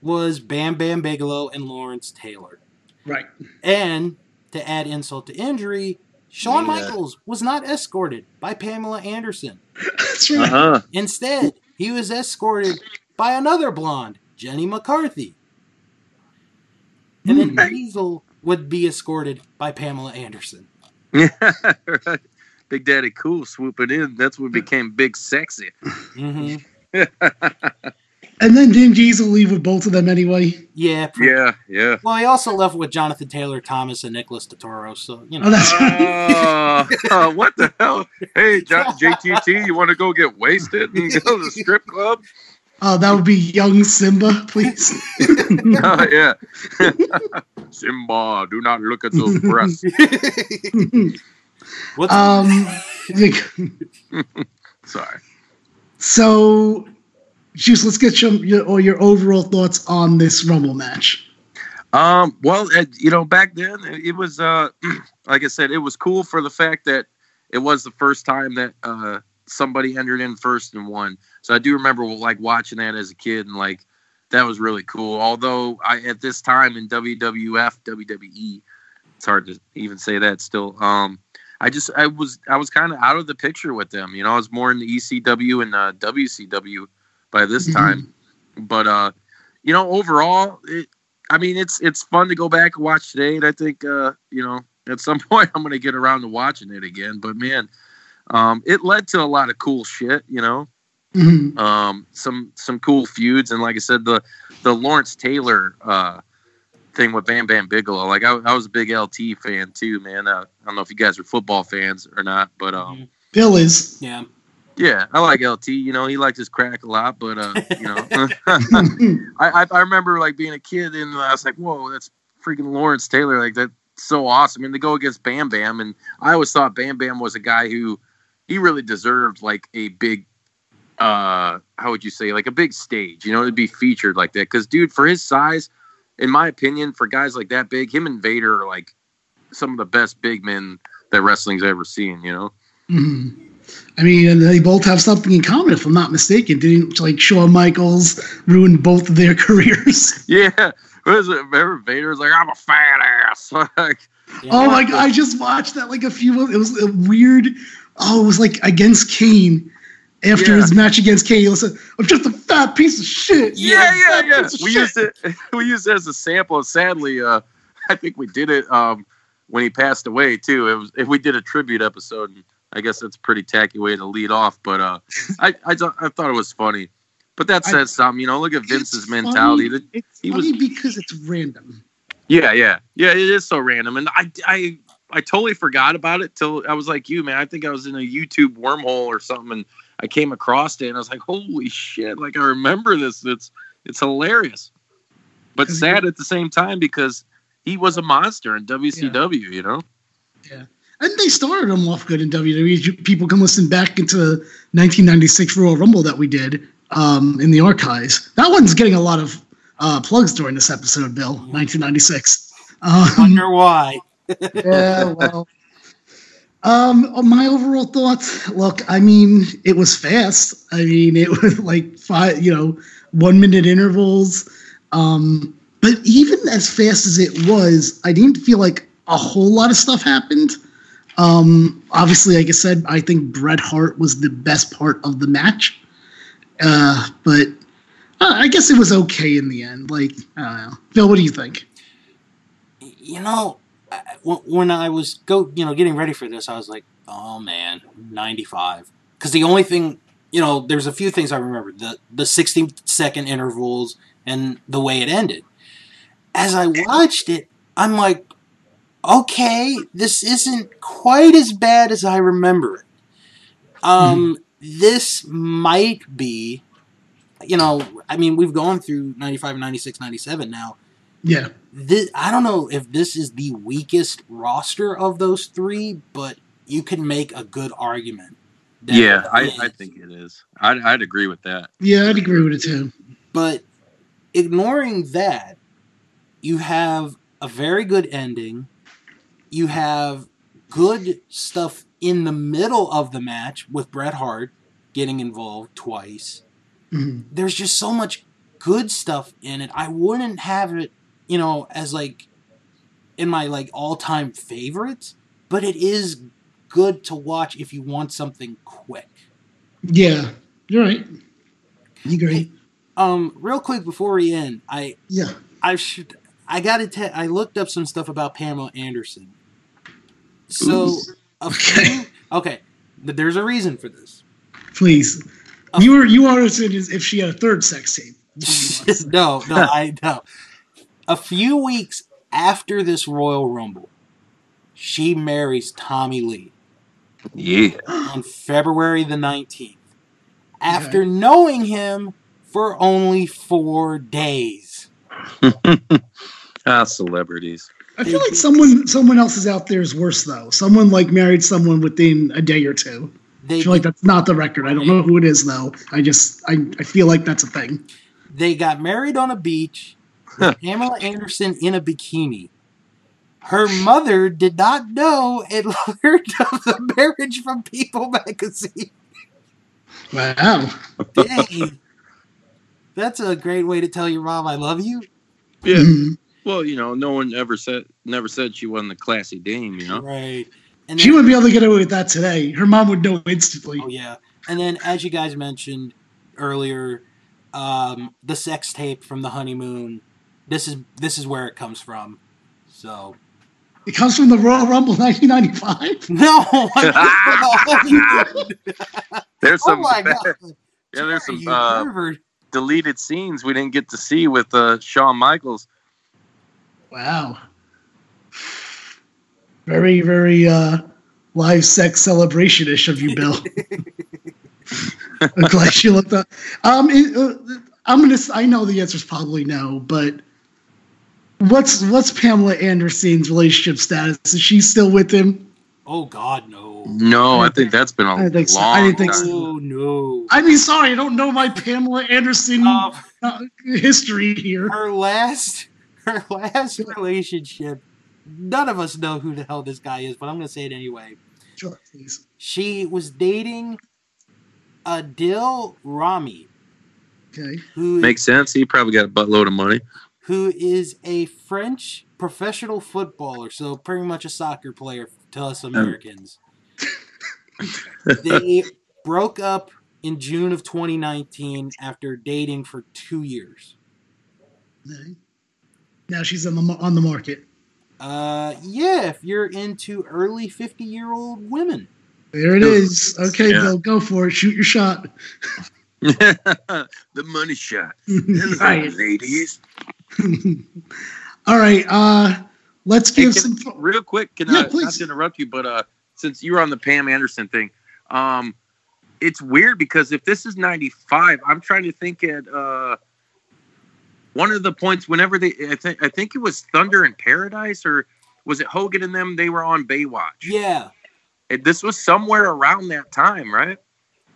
was Bam Bam Bigelow and Lawrence Taylor.
Right.
And to add insult to injury, Shawn
Yeah.
Michaels was not escorted by Pamela Anderson.
That's right.
Uh-huh.
Instead, he was escorted by another blonde, Jenny McCarthy. And then. Diesel would be escorted by Pamela Anderson.
Yeah. right. Big Daddy Cool swooping in. That's what became Big Sexy.
hmm
And then didn't Diesel leave with both of them anyway?
Yeah. pretty-
Yeah, yeah.
Well, he also left with Jonathan Taylor Thomas and Nicholas Turturro, so, you know.
Oh, that's right.
Uh, what the hell? Hey, J- JTT, you want to go get wasted and go to the strip club?
Oh, that would be young Simba, please.
Oh, yeah. Simba, do not look at those breasts.
What's
um,
Sorry.
so, Juice, let's get your, your, or your overall thoughts on this Rumble match.
Um, well, uh, you know, back then it was, uh, like I said, it was cool for the fact that it was the first time that uh, somebody entered in first and won. So I do remember like watching that as a kid and like that was really cool. Although I at this time in WWF, WWE, it's hard to even say that still. Um, I just I was I was kind of out of the picture with them. You know, I was more in the ECW and uh, WCW by this
Mhm.
time. But uh, you know, overall, it, I mean, it's it's fun to go back and watch today, and I think uh, you know at some point I'm gonna get around to watching it again. But man, um, it led to a lot of cool shit. You know,
Mhm.
um, some some cool feuds, and like I said, the the Lawrence Taylor uh, thing with Bam Bam Bigelow. Like I, I was a big LT fan too, man. Uh, I don't know if you guys are football fans or not, but um,
Bill is.
yeah.
yeah, I like LT. You know, he liked his crack a lot, but uh, you know, I, I I remember like being a kid and I was like, whoa, that's freaking Lawrence Taylor. Like that's so awesome. And to go against Bam Bam, and I always thought Bam Bam was a guy who he really deserved like a big, uh, how would you say, like a big stage. You know, to be featured like that. Because dude, for his size, in my opinion, for guys like that big, him and Vader are like some of the best big men that wrestling's ever seen. You know.
Mhm. I mean, and they both have something in common, if I'm not mistaken. Didn't like Shawn Michaels ruin both of their careers?
Yeah. What is it? Remember Vader's like, I'm a fat ass. like,
yeah.
oh my god! I just watched that like a few months. It was a weird. Oh, it was like against Kane. After
Yeah.
his match against Kane, was "I'm just a fat piece of shit."
yeah, yeah,
Fat
yeah. We
shit."
used it. We used it as a sample. Sadly, uh, I think we did it um, when he passed away too. It was if we did a tribute episode. And I guess that's a pretty tacky way to lead off, but uh, I, I thought- I thought it was funny. But that
I-
says something, you know. Look at Vince's mentality.
funny- It's
he was-
because it's random.
Yeah, yeah, yeah. It is so random, and I, I, I totally forgot about it till I was like you, man. I think I was in a YouTube wormhole or something, and I came across it, and I was like, "Holy shit!" Like I remember this. It's it's hilarious, but sad at the same time because he was a monster in WCW. You know? Yeah.
And they started him off good in WWE. People can listen back into 1996 Royal Rumble that we did um, in the archives. That one's getting a lot of uh, plugs during this episode, Bill. 1996. Um,
Wonder why.
yeah, well. Um, my overall thoughts. Look, I mean, it was fast. I mean, it was like five, you know, one minute intervals. Um, but even as fast as it was, I didn't feel like a whole lot of stuff happened. Um, obviously, like I said, I think Bret Hart was the best part of the match. Uh, but uh, I guess it was okay in the end. Like, I don't know. Phil, what do you think?
You know, I- when- I was go, you know, getting ready for this, I was like, oh man, 95. Because the only thing, you know, there's a few things I remember the the 60 second intervals and the way it ended. As I watched it, I'm like, okay, this isn't quite as bad as I remember it. Um, this might be, you know, I mean, we've gone through 95, 96, 97 now
Yeah.
this, I don't know if this is the weakest roster of those three, but you can make a good argument. that
Yeah, I, I think it is. I'd, I'd agree with that.
Yeah, I'd agree with it too.
But ignoring that, you have a very good ending. You have good stuff in the middle of the match with Bret Hart getting involved twice.
Mhm.
there's just so much good stuff in it. I wouldn't have it, you know, as like in my like all-time favorites, but it is good to watch if you want something quick.
Yeah, you're right. You agree?
Um, real quick before we end, I
Yeah.
I should I got to te- I looked up some stuff about Pamela Anderson. So
Ooh.
a okay, th- there's a reason for this.
Please.
Oh.
You were you are as if she had a third sex tape.
no, no, I know. A few weeks after this Royal Rumble, she marries Tommy Lee
Yeah.
on February the 19th. After knowing him for only four days.
ah, celebrities.
I feel like someone someone else is out there is worse though. Someone like married someone within a day or two.
They,
I feel like that's not the record. I don't know who it is though. I just I, I feel like that's a thing.
they got married on a beach with Pamela Anderson in a bikini. Her mother did not know and learned of the marriage from People magazine.
Wow.
Dang. That's a great way to tell your mom I love you.
Yeah.
Mhm.
Well, you know, no one ever said never said she wasn't a classy dame. You know.
Right. And
She wouldn't be able to get away with that today. Her mom would know instantly.
oh yeah. And then as you guys mentioned earlier, um, the sex tape from the honeymoon. This is this is where it comes from. So
It comes from the Royal Rumble 1995.
no, oh
There's some.
my
yeah, there's some uh, deleted scenes we didn't get to see with uh, Shawn Michaels.
Wow. Very, very uh live sex celebration ish of you, Bill. I'm glad you looked up. Um, it, uh, I'm gonna. I know the answer is probably no, but what's what's Pamela Anderson's relationship status? Is she still with him?
Oh God, no!
No, I think that's been a
I didn't think so.
long
I didn't think
time.
so.
Oh no!
I mean, sorry, I don't know my Pamela Anderson
Um,
uh, history here.
her last, her last relationship. None of us know who the hell this guy is, but I'm gonna say it anyway.
Sure, please.
She was dating Adil Rami,
Okay.
who
Makes sense. He probably got a buttload of money.
Who is a French professional footballer, so pretty much a soccer player to us Americans. they broke up in June of 2019 after dating for two years.
Now she's on the on the market.
Uh, yeah, if you're into early 50 year old women.
There it is. Okay,
Yeah.
Bill, go for it. Shoot your shot.
the money shot.
Right.
ladies.
All right. Uh, let's
Hey,
give
can-
some.
real quick, can
Yeah,
I not
please.
to interrupt you, but uh, since you were on the Pam Anderson thing, um, it's weird because if this is '95, I'm trying to think at uh, one of the points whenever they, I think, I think it was Thunder in Paradise, or was it Hogan and them? They were on Baywatch.
Yeah.
It- this was somewhere around that time, right?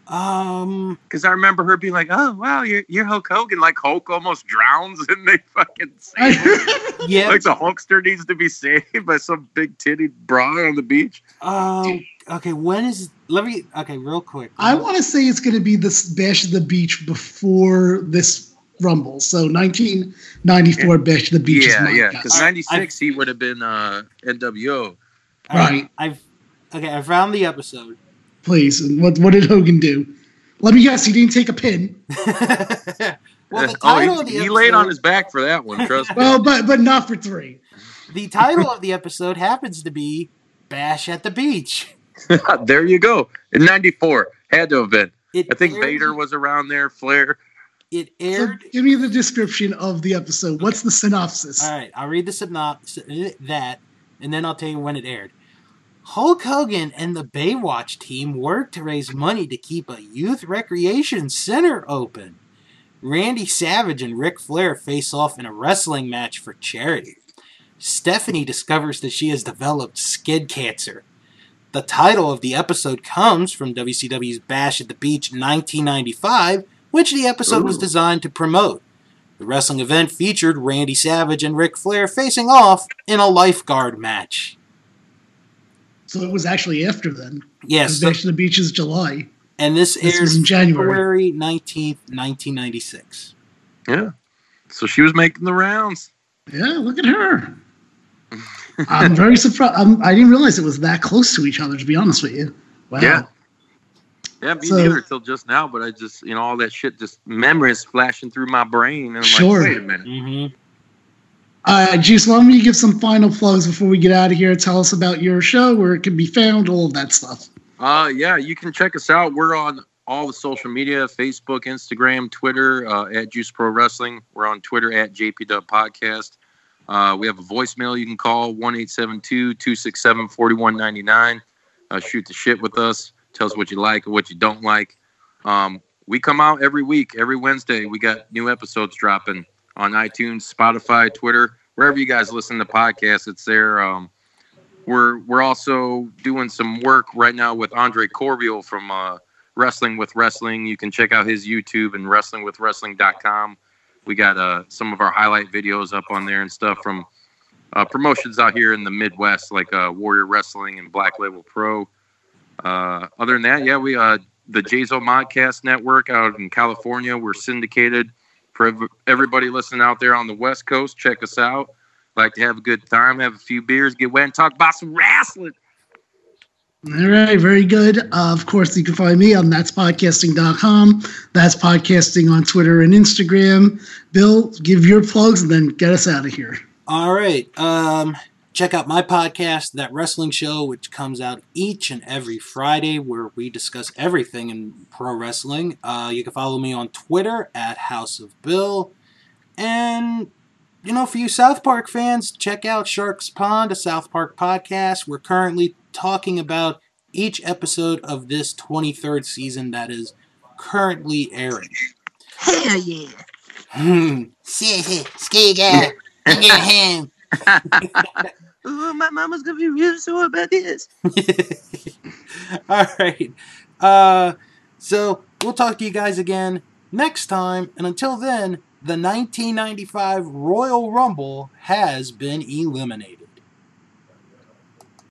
Um,
Because I remember her being like, "Oh wow, you're you're Hulk Hogan." Like Hulk almost drowns, and they fucking save
yeah.
like the Hulkster needs to be saved by some big titty broad on the beach.
Um, okay, when is. Let me. Okay, real quick.
I want to say it's going to be this Bash of the Beach before this Rumble. So 1994 Bash of the Beach
yeah,
my
yeah. Because '96 he would have been uh, NWO.
All right,
Right.
I've. Okay, I found the episode.
Please. And what, what did Hogan do? Let me guess. He didn't take a pin.
well, the
oh,
title
he,
of the episode, he
laid on his back for that one. Trust me.
Well, but but not for three.
The title of the episode happens to be Bash at the Beach.
there you go. In '94, had to have been.
It
I think
aired-
Vader was around there. Flair.
It
So
aired.
give me the description of the episode. What's the synopsis?
All right, I'll read the synopsis uh, that, and then I'll tell you when it aired. Hulk Hogan and the Baywatch team worked to raise money to keep a youth recreation center open. Randy Savage and Ric Flair face off in a wrestling match for charity. Stephanie discovers that she has developed skin cancer. The title of the episode comes from WCW's Bash at the Beach 1995, which the episode was designed to promote. The wrestling event featured Randy Savage and Ric Flair facing off in a lifeguard match.
So it was actually after then.
Yes,
Because Bash of the Beach is July.
and this
This
aired
was in January.
February 19th, 1996.
Yeah. So she was making the rounds.
Yeah, look at her. I'm very surprised. I'm, I didn't realize it was that close to each other. To be honest with you. Wow.
Yeah. Yeah, me
So-
neither till just now. But I just, you know, all that shit, just memories flashing through my brain, and I'm
Sure.
like, wait a minute.
Mm-hmm.
Right, Juice. Let me give some final plugs before we get out of here. Tell us about your show, where it can be found, all of that stuff.
Uh, yeah, you can check us out. We're on all the social media: Facebook, Instagram, Twitter uh, at Juice Pro Wrestling. We're on Twitter at JP Dub Podcast. Uh, we have a voicemail you can call one eight seven two two six seven forty one ninety nine. Uh, shoot the shit with us. Tell us what you like or what you don't like. Um, we come out every week, every Wednesday. We got new episodes dropping on iTunes, Spotify, Twitter, wherever you guys listen to podcasts. It's there. Um, we're we're also doing some work right now with Andre Corbiel from uh, Wrestling with Wrestling. You can check out his YouTube and WrestlingWithWrestling.com. We got uh, some of our highlight videos up on there and stuff from uh, promotions out here in the Midwest, like uh, Warrior Wrestling and Black Label Pro. Uh, other than that, yeah, we uh, the Jazo Modcast Network out in California. We're syndicated for everybody listening out there on the West Coast. Check us out. Like to have a good time, have a few beers, get wet, and talk about some wrestling.
All right, very good. Uh, of course, you can find me on that's podcasting.com. That's podcasting on Twitter and Instagram. Bill, give your plugs and then get us out of here.
All right. Um, check out my podcast, That Wrestling Show, which comes out each and every Friday, where we discuss everything in pro wrestling. Uh, you can follow me on Twitter at House of Bill. And, you know, for you South Park fans, check out Sharks Pond, a South Park podcast. We're currently talking about each episode of this 23rd season that is currently airing.
Hell yeah.
Hmm.
See, Skiga. I get him. Ooh, my mama's gonna be real sore about this.
All right. Uh, so we'll talk to you guys again next time. And until then, the 1995 Royal Rumble has been eliminated.